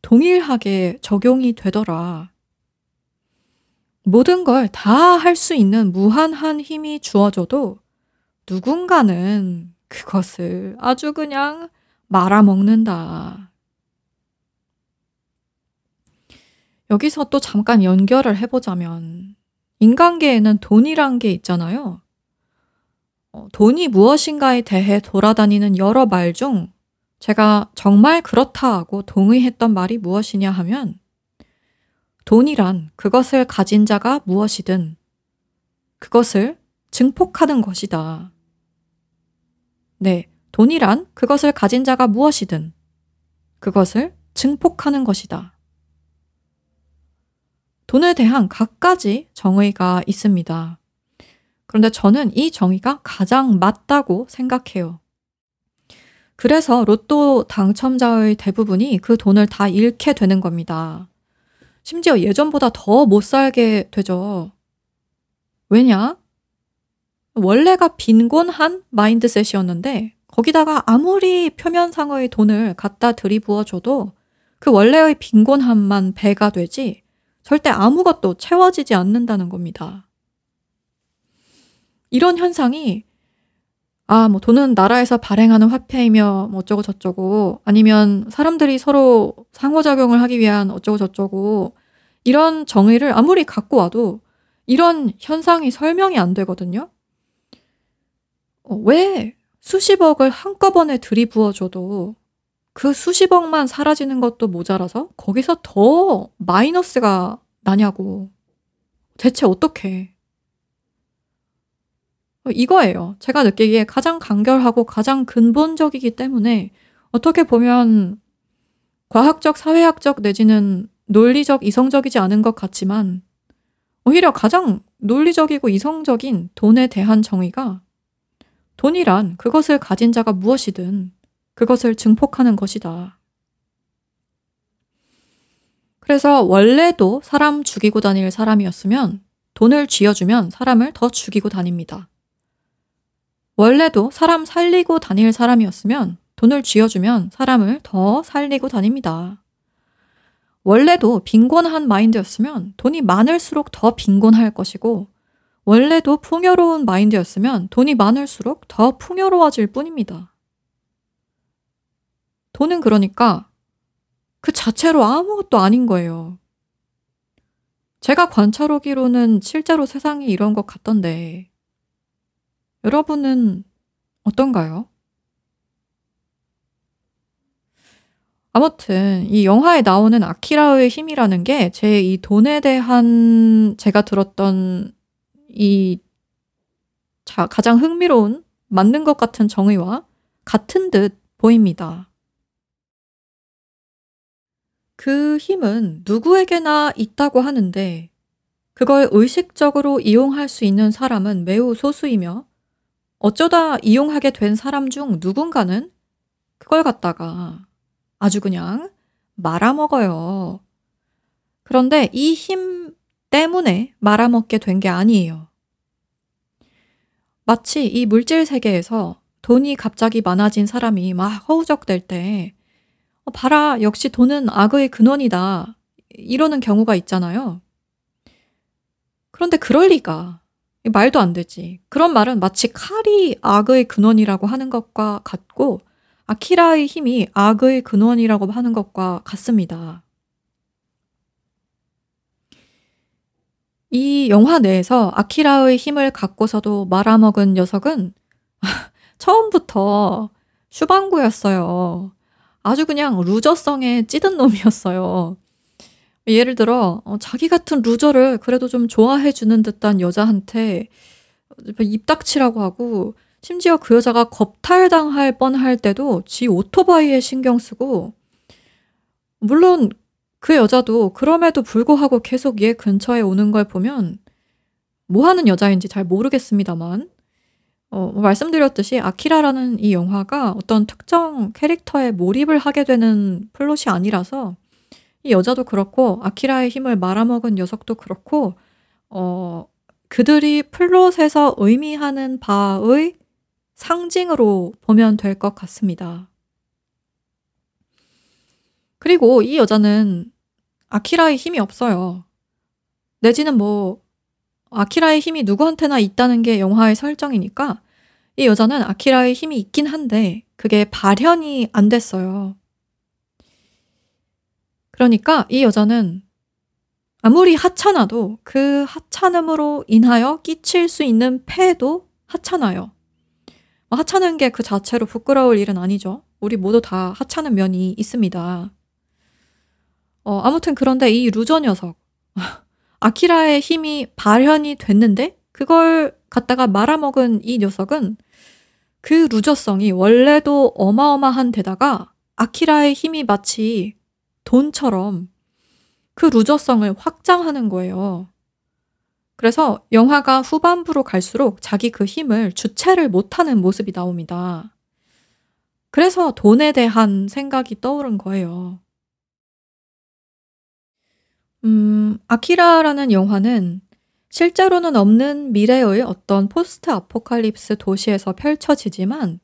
동일하게 적용이 되더라. 모든 걸 다 할 수 있는 무한한 힘이 주어져도 누군가는 그것을 아주 그냥 말아먹는다. 여기서 또 잠깐 연결을 해보자면, 인간계에는 돈이란 게 있잖아요. 어, 돈이 무엇인가에 대해 돌아다니는 여러 말 중 제가 정말 그렇다 하고 동의했던 말이 무엇이냐 하면, 돈이란 그것을 가진 자가 무엇이든 그것을 증폭하는 것이다. 네, 돈이란 그것을 가진 자가 무엇이든 그것을 증폭하는 것이다. 돈에 대한 각가지 정의가 있습니다. 그런데 저는 이 정의가 가장 맞다고 생각해요. 그래서 로또 당첨자의 대부분이 그 돈을 다 잃게 되는 겁니다. 심지어 예전보다 더 못 살게 되죠. 왜냐? 원래가 빈곤한 마인드셋이었는데 거기다가 아무리 표면상의 돈을 갖다 들이부어줘도 그 원래의 빈곤함만 배가 되지 절대 아무것도 채워지지 않는다는 겁니다. 이런 현상이 아, 뭐 돈은 나라에서 발행하는 화폐이며 뭐 어쩌고 저쩌고 아니면 사람들이 서로 상호작용을 하기 위한 어쩌고 저쩌고 이런 정의를 아무리 갖고 와도 이런 현상이 설명이 안 되거든요. 어, 왜 수십억을 한꺼번에 들이부어줘도 그 수십억만 사라지는 것도 모자라서 거기서 더 마이너스가 나냐고. 대체 어떻게? 어, 이거예요. 제가 느끼기에 가장 간결하고 가장 근본적이기 때문에 어떻게 보면 과학적, 사회학적 내지는 논리적, 이성적이지 않은 것 같지만 오히려 가장 논리적이고 이성적인 돈에 대한 정의가 돈이란 그것을 가진 자가 무엇이든 그것을 증폭하는 것이다. 그래서 원래도 사람 죽이고 다닐 사람이었으면 돈을 쥐어주면 사람을 더 죽이고 다닙니다. 원래도 사람 살리고 다닐 사람이었으면 돈을 쥐어주면 사람을 더 살리고 다닙니다. 원래도 빈곤한 마인드였으면 돈이 많을수록 더 빈곤할 것이고 원래도 풍요로운 마인드였으면 돈이 많을수록 더 풍요로워질 뿐입니다. 돈은 그러니까 그 자체로 아무것도 아닌 거예요. 제가 관찰하기로는 실제로 세상이 이런 것 같던데, 여러분은 어떤가요? 아무튼 이 영화에 나오는 아키라의 힘이라는 게 제 이 돈에 대한 제가 들었던 이 자, 가장 흥미로운 맞는 것 같은 정의와 같은 듯 보입니다. 그 힘은 누구에게나 있다고 하는데 그걸 의식적으로 이용할 수 있는 사람은 매우 소수이며 어쩌다 이용하게 된 사람 중 누군가는 그걸 갖다가 아주 그냥 말아먹어요. 그런데 이 힘 때문에 말아먹게 된 게 아니에요. 마치 이 물질 세계에서 돈이 갑자기 많아진 사람이 막 허우적댈 때, 어, 봐라, 역시 돈은 악의 근원이다. 이러는 경우가 있잖아요. 그런데 그럴 리가. 말도 안 되지. 그런 말은 마치 칼이 악의 근원이라고 하는 것과 같고, 아키라의 힘이 악의 근원이라고 하는 것과 같습니다. 이 영화 내에서 아키라의 힘을 갖고서도 말아먹은 녀석은 처음부터 슈방구였어요. 아주 그냥 루저성에 찌든 놈이었어요. 예를 들어 어, 자기 같은 루저를 그래도 좀 좋아해 주는 듯한 여자한테 입 닥치라고 하고 심지어 그 여자가 겁탈당할 뻔할 때도 지 오토바이에 신경 쓰고 물론 그 여자도 그럼에도 불구하고 계속 얘 근처에 오는 걸 보면 뭐 하는 여자인지 잘 모르겠습니다만 어, 뭐 말씀드렸듯이 아키라라는 이 영화가 어떤 특정 캐릭터에 몰입을 하게 되는 플롯이 아니라서 이 여자도 그렇고 아키라의 힘을 말아먹은 녀석도 그렇고 어, 그들이 플롯에서 의미하는 바의 상징으로 보면 될 것 같습니다. 그리고 이 여자는 아키라의 힘이 없어요. 내지는 뭐 아키라의 힘이 누구한테나 있다는 게 영화의 설정이니까 이 여자는 아키라의 힘이 있긴 한데 그게 발현이 안 됐어요. 그러니까 이 여자는 아무리 하찮아도 그 하찮음으로 인하여 끼칠 수 있는 폐도 하찮아요. 뭐 하찮은 게 그 자체로 부끄러울 일은 아니죠. 우리 모두 다 하찮은 면이 있습니다. 어, 아무튼 그런데 이 loser 녀석. 아키라의 힘이 발현이 됐는데 그걸 갖다가 말아먹은 이 녀석은 그 loser성이 원래도 어마어마한 데다가 아키라의 힘이 마치 돈처럼 그 loser성을 확장하는 거예요. 그래서 영화가 후반부로 갈수록 자기 그 힘을 주체를 못하는 모습이 나옵니다. 그래서 돈에 대한 생각이 떠오른 거예요. 음, 아키라라는 영화는 실제로는 없는 미래의 어떤 포스트 아포칼립스 도시에서 펼쳐지지만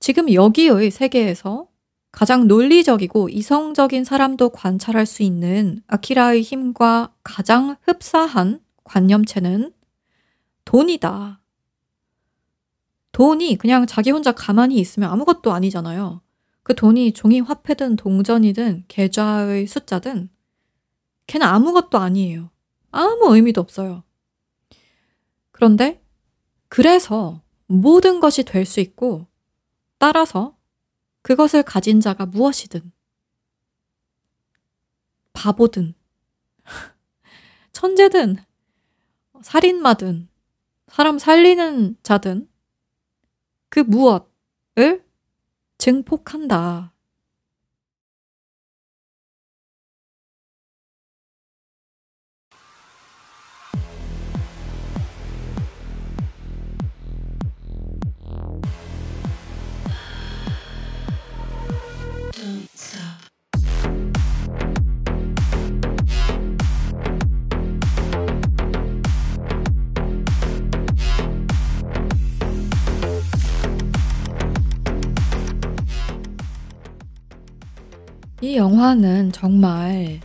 지금 여기의 세계에서 가장 논리적이고 이성적인 사람도 관찰할 수 있는 아키라의 힘과 가장 흡사한 관념체는 돈이다. 돈이 그냥 자기 혼자 가만히 있으면 아무것도 아니잖아요. 그 돈이 종이 화폐든 동전이든 계좌의 숫자든 걔는 아무것도 아니에요. 아무 의미도 없어요. 그런데 그래서 모든 것이 될 수 있고 따라서 그것을 가진 자가 무엇이든 바보든 천재든 살인마든 사람 살리는 자든 그 무엇을 증폭한다. 영화는 정말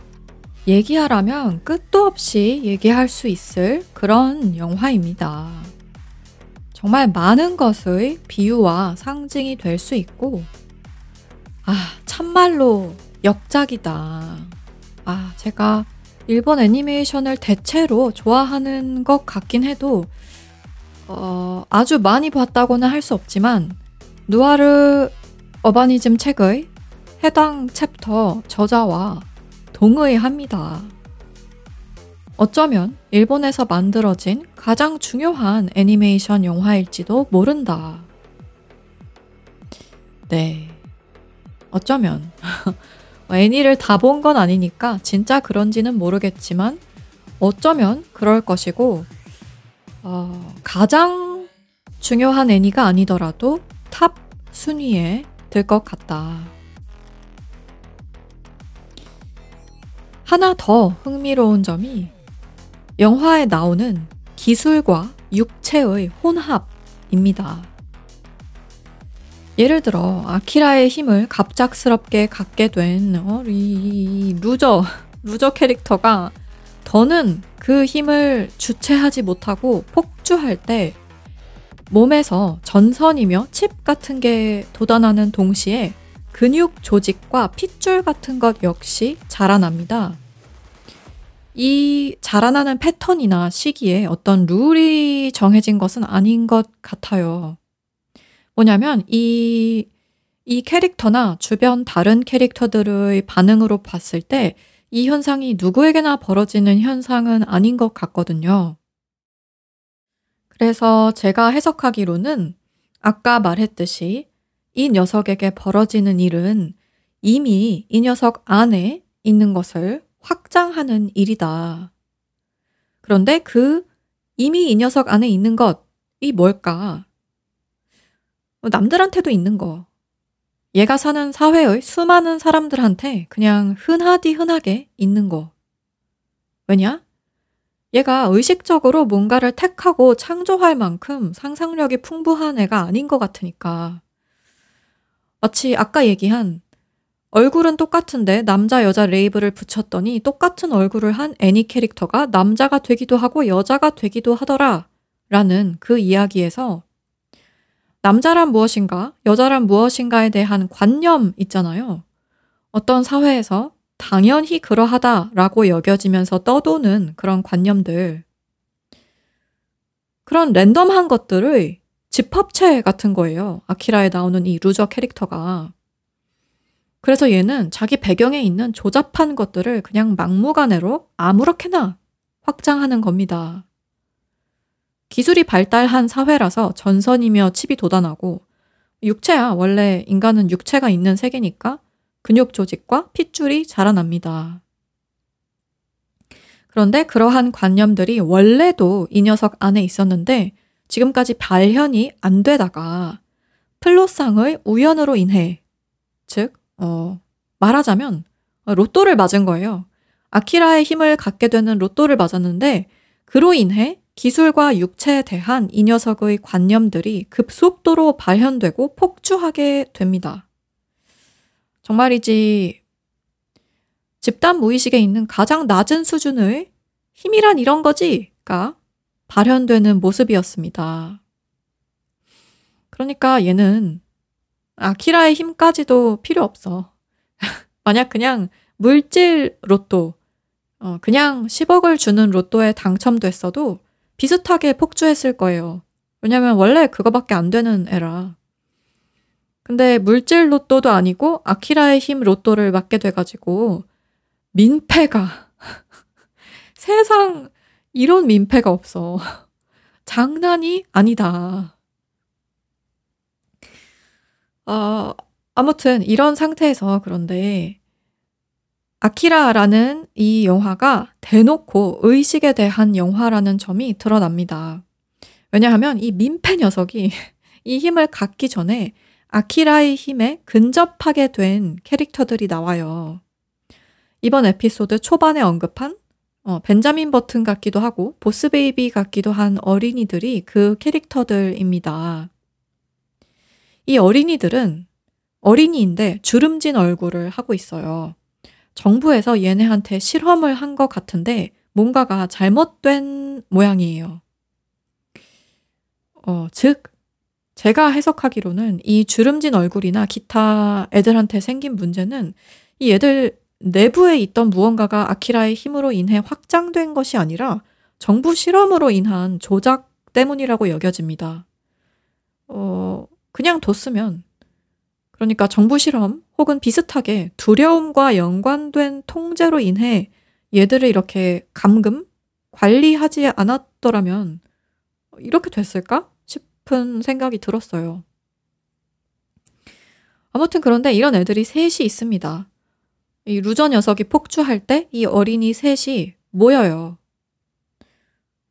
얘기하라면 끝도 없이 얘기할 수 있을 그런 영화입니다. 정말 많은 것의 비유와 상징이 될 수 있고, 아, 참말로 역작이다. 아, 제가 일본 애니메이션을 대체로 좋아하는 것 같긴 해도, 어, 아주 많이 봤다고는 할 수 없지만, 누아르 어바니즘 책의 해당 챕터 저자와 동의합니다. 어쩌면 일본에서 만들어진 가장 중요한 애니메이션 영화일지도 모른다. 네. 어쩌면. 애니를 다 본 건 아니니까 진짜 그런지는 모르겠지만 어쩌면 그럴 것이고, 어, 가장 중요한 애니가 아니더라도 탑 순위에 들 것 같다. 하나 더 흥미로운 점이 영화에 나오는 기술과 육체의 혼합입니다. 예를 들어 아키라의 힘을 갑작스럽게 갖게 된 어, 이 루저 루저 캐릭터가 더는 그 힘을 주체하지 못하고 폭주할 때 몸에서 전선이며 칩 같은 게 돋아나는 동시에 근육 조직과 핏줄 같은 것 역시 자라납니다. 이 자라나는 패턴이나 시기에 어떤 룰이 정해진 것은 아닌 것 같아요. 뭐냐면 이, 이 캐릭터나 주변 다른 캐릭터들의 반응으로 봤을 때 이 현상이 누구에게나 벌어지는 현상은 아닌 것 같거든요. 그래서 제가 해석하기로는 아까 말했듯이 이 녀석에게 벌어지는 일은 이미 이 녀석 안에 있는 것을 확장하는 일이다. 그런데 그 이미 이 녀석 안에 있는 것이 뭘까? 남들한테도 있는 거. 얘가 사는 사회의 수많은 사람들한테 그냥 흔하디 흔하게 있는 거. 왜냐? 얘가 의식적으로 뭔가를 택하고 창조할 만큼 상상력이 풍부한 애가 아닌 것 같으니까. 마치 아까 얘기한 얼굴은 똑같은데 남자 여자 레이블을 붙였더니 똑같은 얼굴을 한 애니 캐릭터가 남자가 되기도 하고 여자가 되기도 하더라 라는 그 이야기에서 남자란 무엇인가 여자란 무엇인가에 대한 관념 있잖아요. 어떤 사회에서 당연히 그러하다라고 여겨지면서 떠도는 그런 관념들. 그런 랜덤한 것들의 집합체 같은 거예요. 아키라에 나오는 이 루저 캐릭터가. 그래서 얘는 자기 배경에 있는 조잡한 것들을 그냥 막무가내로 아무렇게나 확장하는 겁니다. 기술이 발달한 사회라서 전선이며 칩이 돋아나고 육체야 원래 인간은 육체가 있는 세계니까 근육 조직과 핏줄이 자라납니다. 그런데 그러한 관념들이 원래도 이 녀석 안에 있었는데 지금까지 발현이 안 되다가 플로상의 우연으로 인해 즉 어, 말하자면 로또를 맞은 거예요. 아키라의 힘을 갖게 되는 로또를 맞았는데 그로 인해 기술과 육체에 대한 이 녀석의 관념들이 급속도로 발현되고 폭주하게 됩니다. 정말이지 집단 무의식에 있는 가장 낮은 수준의 힘이란 이런 거지가 발현되는 모습이었습니다. 그러니까 얘는 아키라의 힘까지도 필요 없어. 만약 그냥 물질 로또, 어, 그냥 10억을 주는 로또에 당첨됐어도 비슷하게 폭주했을 거예요. 왜냐면 원래 그거밖에 안 되는 애라. 근데 물질 로또도 아니고 아키라의 힘 로또를 맞게 돼가지고 민폐가 세상 이런 민폐가 없어. 장난이 아니다. 어, 아무튼 이런 상태에서 그런데 아키라라는 이 영화가 대놓고 의식에 대한 영화라는 점이 드러납니다. 왜냐하면 이 민폐 녀석이 이 힘을 갖기 전에 아키라의 힘에 근접하게 된 캐릭터들이 나와요. 이번 에피소드 초반에 언급한 어, 벤자민 버튼 같기도 하고 보스 베이비 같기도 한 어린이들이 그 캐릭터들입니다. 이 어린이들은 어린이인데 주름진 얼굴을 하고 있어요. 정부에서 얘네한테 실험을 한 것 같은데 뭔가가 잘못된 모양이에요. 어, 즉, 제가 해석하기로는 이 주름진 얼굴이나 기타 애들한테 생긴 문제는 이 애들 내부에 있던 무언가가 아키라의 힘으로 인해 확장된 것이 아니라 정부 실험으로 인한 조작 때문이라고 여겨집니다. 어, 그냥 뒀으면, 그러니까 정부 실험 혹은 비슷하게 두려움과 연관된 통제로 인해 얘들을 이렇게 감금, 관리하지 않았더라면 이렇게 됐을까 싶은 생각이 들었어요. 아무튼 그런데 이런 애들이 셋이 있습니다. 이 루저 녀석이 폭주할 때 이 어린이 셋이 모여요.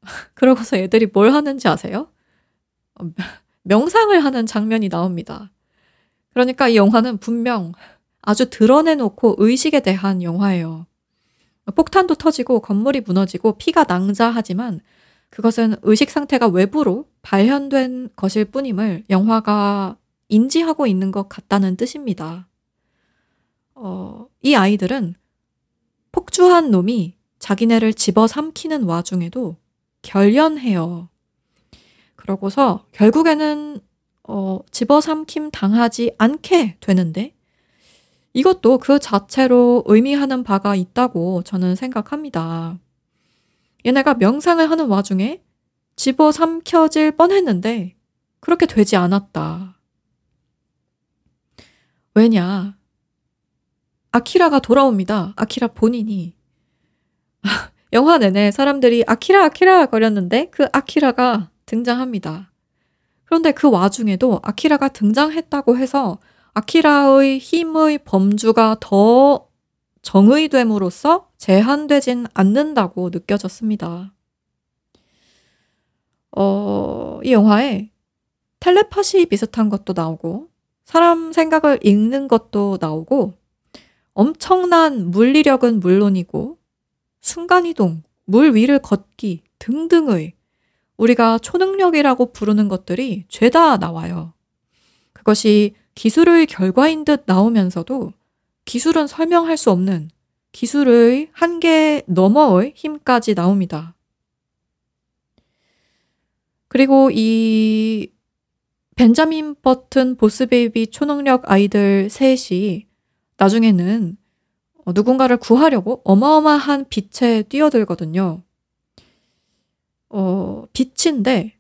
그러고서 애들이 뭘 하는지 아세요? 어, 명상을 하는 장면이 나옵니다. 그러니까 이 영화는 분명 아주 드러내놓고 의식에 대한 영화예요. 폭탄도 터지고 건물이 무너지고 피가 낭자하지만 그것은 의식 상태가 외부로 발현된 것일 뿐임을 영화가 인지하고 있는 것 같다는 뜻입니다. 어, 이 아이들은 폭주한 놈이 자기네를 집어삼키는 와중에도 결연해요. 그러고서 결국에는 어, 집어삼킴 당하지 않게 되는데 이것도 그 자체로 의미하는 바가 있다고 저는 생각합니다. 얘네가 명상을 하는 와중에 집어삼켜질 뻔했는데 그렇게 되지 않았다. 왜냐? 아키라가 돌아옵니다. 아키라 본인이. 영화 내내 사람들이 아키라, 아키라 거렸는데 그 아키라가 등장합니다. 그런데 그 와중에도 아키라가 등장했다고 해서 아키라의 힘의 범주가 더 정의됨으로써 제한되진 않는다고 느껴졌습니다. 어, 이 영화에 텔레파시 비슷한 것도 나오고, 사람 생각을 읽는 것도 나오고, 엄청난 물리력은 물론이고, 순간이동, 물 위를 걷기 등등의 우리가 초능력이라고 부르는 것들이 죄다 나와요. 그것이 기술의 결과인 듯 나오면서도 기술은 설명할 수 없는 기술의 한계 너머의 힘까지 나옵니다. 그리고 이 벤자민 버튼 보스베이비 초능력 아이들 셋이 나중에는 어, 누군가를 구하려고 어마어마한 빛에 뛰어들거든요. 어, 빛인데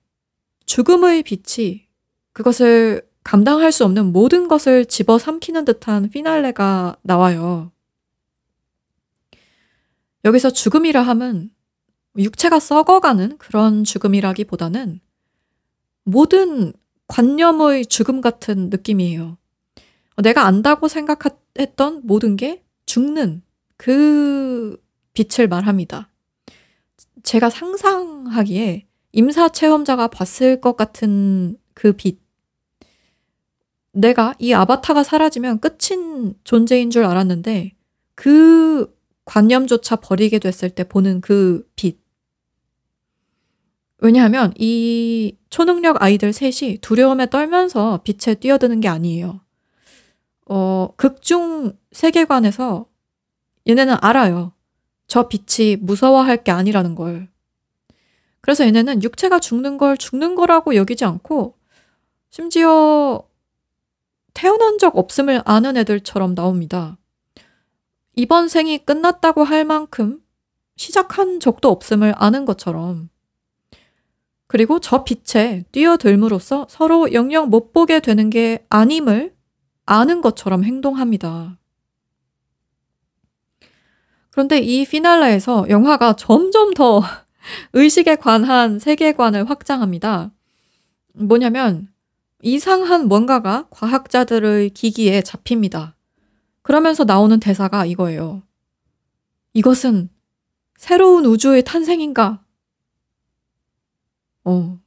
죽음의 빛이 그것을 감당할 수 없는 모든 것을 집어삼키는 듯한 피날레가 나와요. 여기서 죽음이라 함은 육체가 썩어가는 그런 죽음이라기보다는 모든 관념의 죽음 같은 느낌이에요. 내가 안다고 생각했 던 모든 게 죽는 그 빛을 말합니다. 제가 상상하기에 임사 체험자가 봤을 것 같은 그 빛. 내가 이 아바타가 사라지면 끝인 존재인 줄 알았는데 그 관념조차 버리게 됐을 때 보는 그 빛. 왜냐하면 이 초능력 아이들 셋이 두려움에 떨면서 빛에 뛰어드는 게 아니에요. 어, 극중 세계관에서 얘네는 알아요. 저 빛이 무서워할 게 아니라는 걸. 그래서 얘네는 육체가 죽는 걸 죽는 거라고 여기지 않고 심지어 태어난 적 없음을 아는 애들처럼 나옵니다. 이번 생이 끝났다고 할 만큼 시작한 적도 없음을 아는 것처럼 그리고 저 빛에 뛰어들므로써 서로 영영 못 보게 되는 게 아님을 아는 것처럼 행동합니다. 그런데 이 피날레에서 영화가 점점 더 의식에 관한 세계관을 확장합니다. 뭐냐면 이상한 뭔가가 과학자들의 기기에 잡힙니다. 그러면서 나오는 대사가 이거예요. 이것은 새로운 우주의 탄생인가? 어.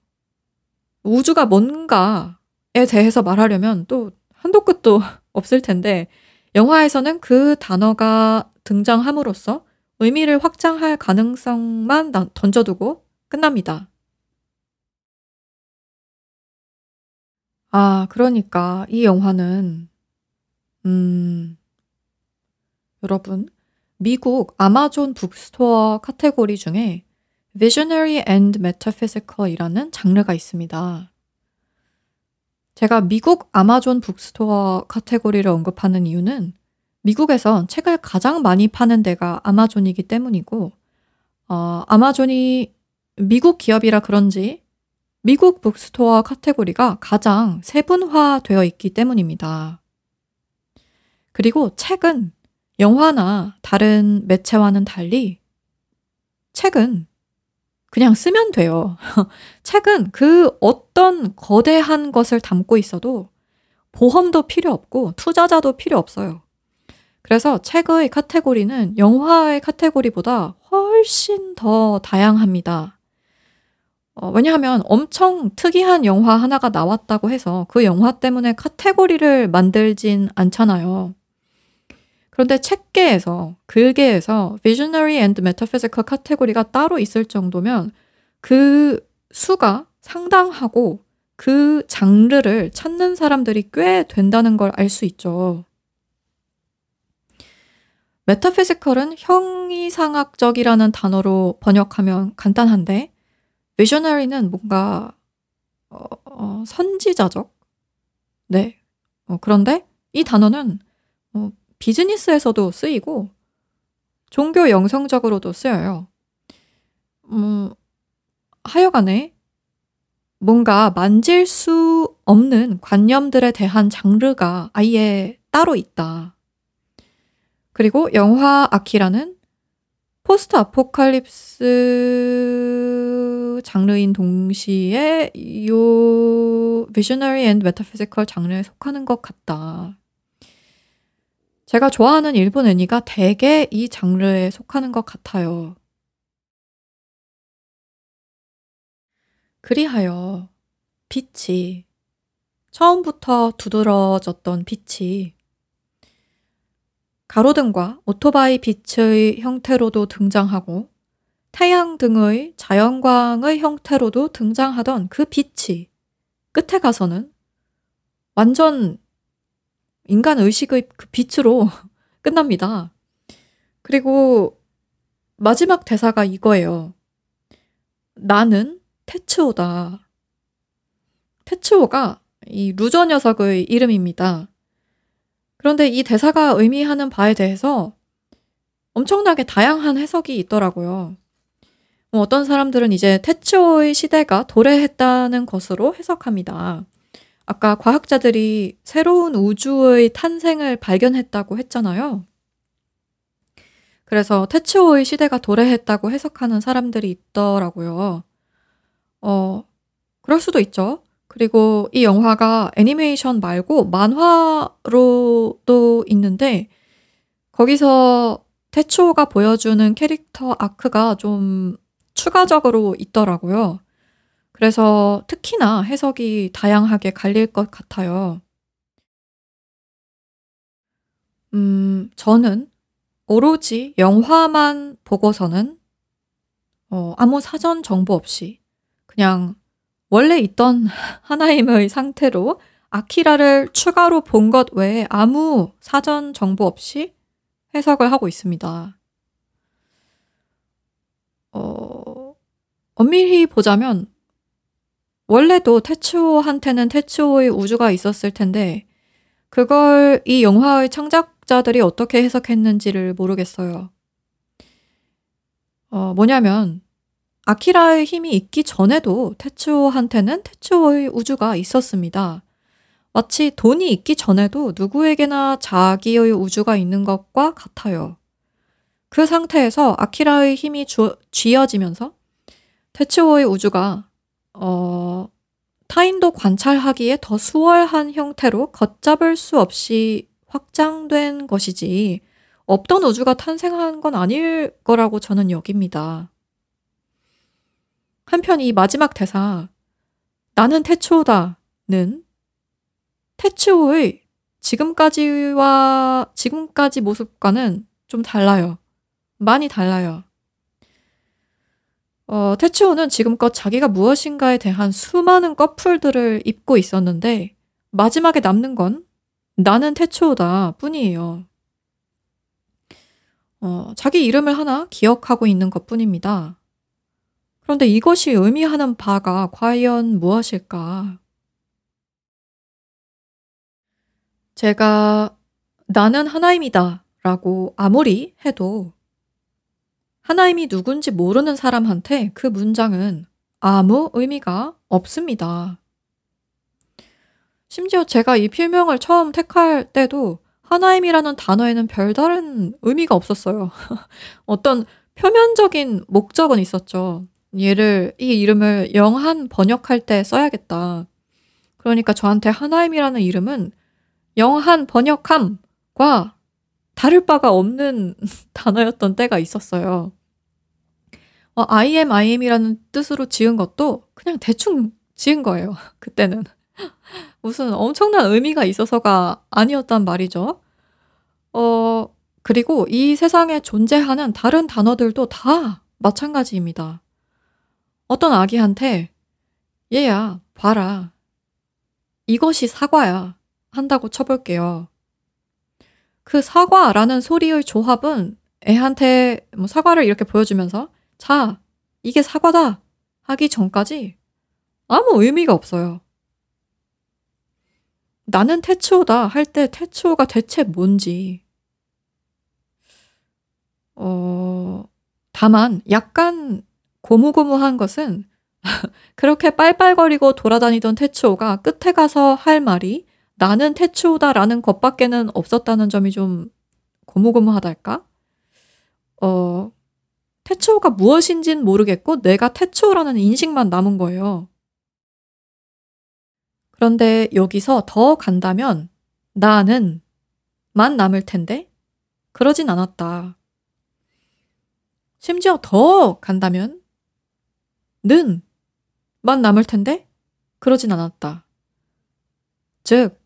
우주가 뭔가에 대해서 말하려면 또 한도 끝도 없을 텐데 영화에서는 그 단어가 등장함으로써 의미를 확장할 가능성만 던져두고 끝납니다. 아, 그러니까 이 영화는 음 여러분 미국 아마존 북스토어 카테고리 중에 Visionary and Metaphysical이라는 장르가 있습니다. 제가 미국 아마존 북스토어 카테고리를 언급하는 이유는 미국에서 책을 가장 많이 파는 데가 아마존이기 때문이고, 어, 아마존이 미국 기업이라 그런지 미국 북스토어 카테고리가 가장 세분화되어 있기 때문입니다. 그리고 책은 영화나 다른 매체와는 달리 책은 그냥 쓰면 돼요. 책은 그 어떤 거대한 것을 담고 있어도 보험도 필요 없고 투자자도 필요 없어요. 그래서 책의 카테고리는 영화의 카테고리보다 훨씬 더 다양합니다. 어, 왜냐하면 엄청 특이한 영화 하나가 나왔다고 해서 그 영화 때문에 카테고리를 만들진 않잖아요. 그런데 책계에서, 글계에서 Visionary and Metaphysical 카테고리가 따로 있을 정도면 그 수가 상당하고 그 장르를 찾는 사람들이 꽤 된다는 걸 알 수 있죠. Metaphysical은 형이상학적이라는 단어로 번역하면 간단한데, visionary는 뭔가, 어, 어, 선지자적? 네. 어, 그런데 이 단어는 어, 비즈니스에서도 쓰이고 종교 영성적으로도 쓰여요. 음, 하여간에 뭔가 만질 수 없는 관념들에 대한 장르가 아예 따로 있다. 그리고 영화 아키라는 post apocalypse 장르인 동시에 요 Visionary and Metaphysical 장르에 속하는 것 같다. 제가 좋아하는 일본 애니가 대개 이 장르에 속하는 것 같아요. 그리하여 빛이 처음부터 두드러졌던 빛이 가로등과 오토바이 빛의 형태로도 등장하고 태양 등의 자연광의 형태로도 등장하던 그 빛이 끝에 가서는 완전 인간 의식의 그 빛으로 끝납니다. 그리고 마지막 대사가 이거예요. 나는 테츠오다. 테츠오가 이 루저 녀석의 이름입니다. 그런데 이 대사가 의미하는 바에 대해서 엄청나게 다양한 해석이 있더라고요. 뭐 어떤 사람들은 이제 테츠오의 시대가 도래했다는 것으로 해석합니다. 아까 과학자들이 새로운 우주의 탄생을 발견했다고 했잖아요. 그래서 테츠오의 시대가 도래했다고 해석하는 사람들이 있더라고요. 어, 그럴 수도 있죠. 그리고 이 영화가 애니메이션 말고 만화로도 있는데 거기서 테츠오가 보여주는 캐릭터 아크가 좀 추가적으로 있더라고요. 그래서 특히나 해석이 다양하게 갈릴 것 같아요. 음, 저는 오로지 영화만 보고서는 어, 아무 사전 정보 없이 그냥 원래 있던 하나임의 상태로 아키라를 추가로 본 것 외에 아무 사전 정보 없이 해석을 하고 있습니다. 어, 엄밀히 보자면 원래도 테츠오한테는 테츠오의 우주가 있었을 텐데 그걸 이 영화의 창작자들이 어떻게 해석했는지를 모르겠어요. 어, 뭐냐면 아키라의 힘이 있기 전에도 테츠오한테는 테츠오의 우주가 있었습니다. 마치 돈이 있기 전에도 누구에게나 자기의 우주가 있는 것과 같아요. 그 상태에서 아키라의 힘이 주, 쥐어지면서 테츠오의 우주가 어, 타인도 관찰하기에 더 수월한 형태로 걷잡을 수 없이 확장된 것이지 없던 우주가 탄생한 건 아닐 거라고 저는 여깁니다. 한편 이 마지막 대사 나는 태초다는 태초의 지금까지와 지금까지 모습과는 좀 달라요. 많이 달라요. 어, 태츠오는 지금껏 자기가 무엇인가에 대한 수많은 꺼풀들을 입고 있었는데 마지막에 남는 건 나는 태츠오다 뿐이에요. 어, 자기 이름을 하나 기억하고 있는 것 뿐입니다. 그런데 이것이 의미하는 바가 과연 무엇일까? 제가 나는 하나임이다 라고 아무리 해도 하나임이 누군지 모르는 사람한테 그 문장은 아무 의미가 없습니다. 심지어 제가 이 필명을 처음 택할 때도 하나임이라는 단어에는 별다른 의미가 없었어요. 어떤 표면적인 목적은 있었죠. 얘를, 이 이름을 영한 번역할 때 써야겠다. 그러니까 저한테 하나임이라는 이름은 영한 번역함과 다를 바가 없는 단어였던 때가 있었어요. 어, I am, I am이라는 뜻으로 지은 것도 그냥 대충 지은 거예요. 그때는. 무슨 엄청난 의미가 있어서가 아니었단 말이죠. 어, 그리고 이 세상에 존재하는 다른 단어들도 다 마찬가지입니다. 어떤 아기한테 얘야, 봐라. 이것이 사과야. 한다고 쳐볼게요. 그 사과라는 소리의 조합은 애한테 뭐 사과를 이렇게 보여주면서 자, 이게 사과다 하기 전까지 아무 의미가 없어요. 나는 태츠오다 할 때 태츠오가 대체 뭔지. 어, 다만 약간 고무고무한 것은 그렇게 빨빨거리고 돌아다니던 태츠오가 끝에 가서 할 말이 나는 태츠오다라는 것밖에는 없었다는 점이 좀 고무고무하달까? 어, 태츠오가 무엇인진 모르겠고 내가 태츠오라는 인식만 남은 거예요. 그런데 여기서 더 간다면 나는 만 남을 텐데 그러진 않았다. 심지어 더 간다면 는 만 남을 텐데 그러진 않았다. 즉,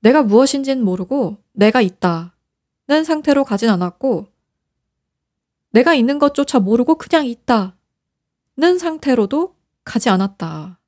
내가 무엇인지는 모르고 내가 있다는 상태로 가진 않았고 내가 있는 것조차 모르고 그냥 있다는 상태로도 가지 않았다.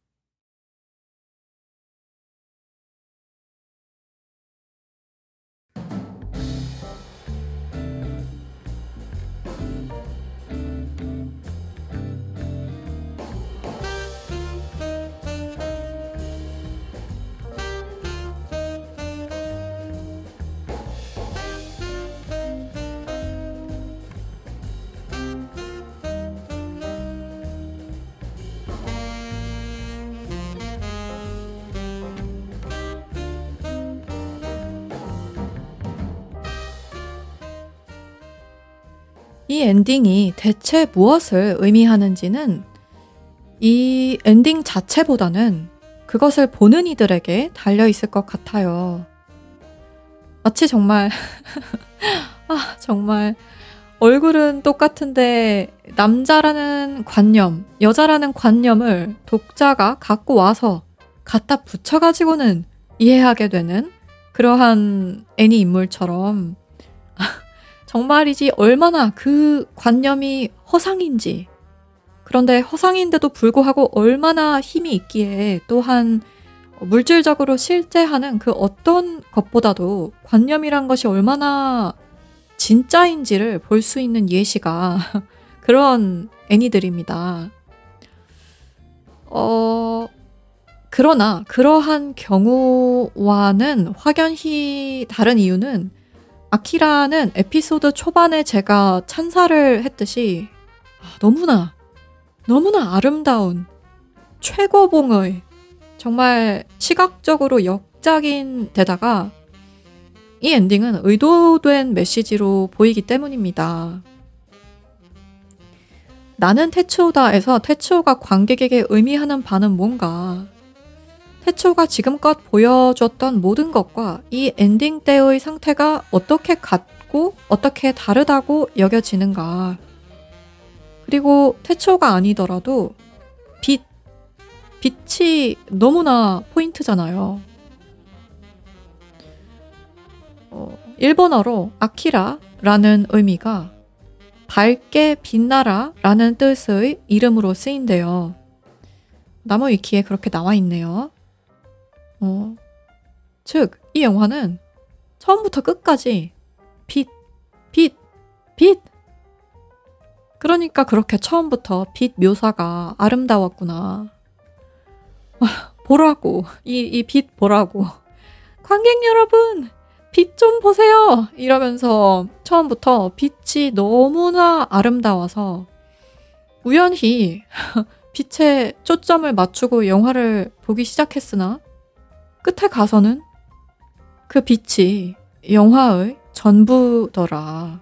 이 엔딩이 대체 무엇을 의미하는지는 이 엔딩 자체보다는 그것을 보는 이들에게 달려 있을 것 같아요. 마치 정말, 아, 정말, 얼굴은 똑같은데 남자라는 관념, 여자라는 관념을 독자가 갖고 와서 갖다 붙여가지고는 이해하게 되는 그러한 애니 인물처럼 정말이지 얼마나 그 관념이 허상인지. 그런데 허상인데도 불구하고 얼마나 힘이 있기에 또한 물질적으로 실제하는 그 어떤 것보다도 관념이란 것이 얼마나 진짜인지를 볼 수 있는 예시가 그런 애니들입니다. 어, 그러나 그러한 경우와는 확연히 다른 이유는 아키라는 에피소드 초반에 제가 찬사를 했듯이 아, 너무나 너무나 아름다운 최고봉의 정말 시각적으로 역작인 데다가 이 엔딩은 의도된 메시지로 보이기 때문입니다. 나는 테츠오다에서 테츠오가 관객에게 의미하는 바는 뭔가 테츠오가 지금껏 보여줬던 모든 것과 이 엔딩 때의 상태가 어떻게 같고 어떻게 다르다고 여겨지는가. 그리고 태초가 아니더라도 빛, 빛이 너무나 포인트잖아요. 어, 일본어로 아키라라는 의미가 밝게 빛나라 라는 뜻의 이름으로 쓰인대요. 나무 위키에 그렇게 나와 있네요. 어. 즉, 이 영화는 처음부터 끝까지 빛, 빛, 빛! 그러니까 그렇게 처음부터 빛 묘사가 아름다웠구나. 보라고. 이, 이 빛 보라고. 관객 여러분! 빛 좀 보세요! 이러면서 처음부터 빛이 너무나 아름다워서 우연히 빛에 초점을 맞추고 영화를 보기 시작했으나 끝에 가서는 그 빛이 영화의 전부더라.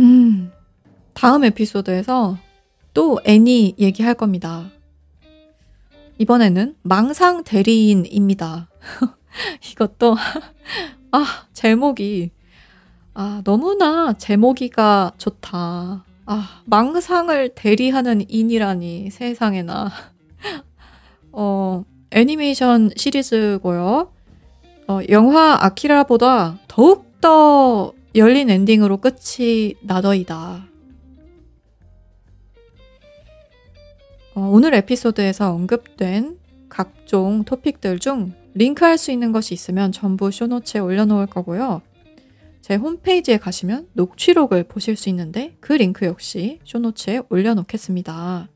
음, 다음 에피소드에서 또 애니 얘기할 겁니다. 이번에는 망상 대리인입니다. 이것도, 아, 제목이, 아, 너무나 제목이가 좋다. 아, 망상을 대리하는 인이라니 세상에나. 어, 애니메이션 시리즈고요. 어, 영화 아키라보다 더욱더 열린 엔딩으로 끝이 나더이다. 어, 오늘 에피소드에서 언급된 각종 토픽들 중 링크할 수 있는 것이 있으면 전부 쇼노츠에 올려놓을 거고요. 제 홈페이지에 가시면 녹취록을 보실 수 있는데 그 링크 역시 쇼노츠에 올려놓겠습니다.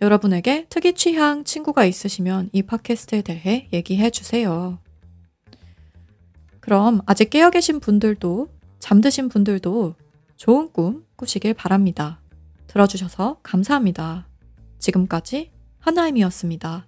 여러분에게 특이 취향 친구가 있으시면 이 팟캐스트에 대해 얘기해 주세요. 그럼 아직 깨어 계신 분들도 잠드신 분들도 좋은 꿈 꾸시길 바랍니다. 들어주셔서 감사합니다. 지금까지 하나임이었습니다.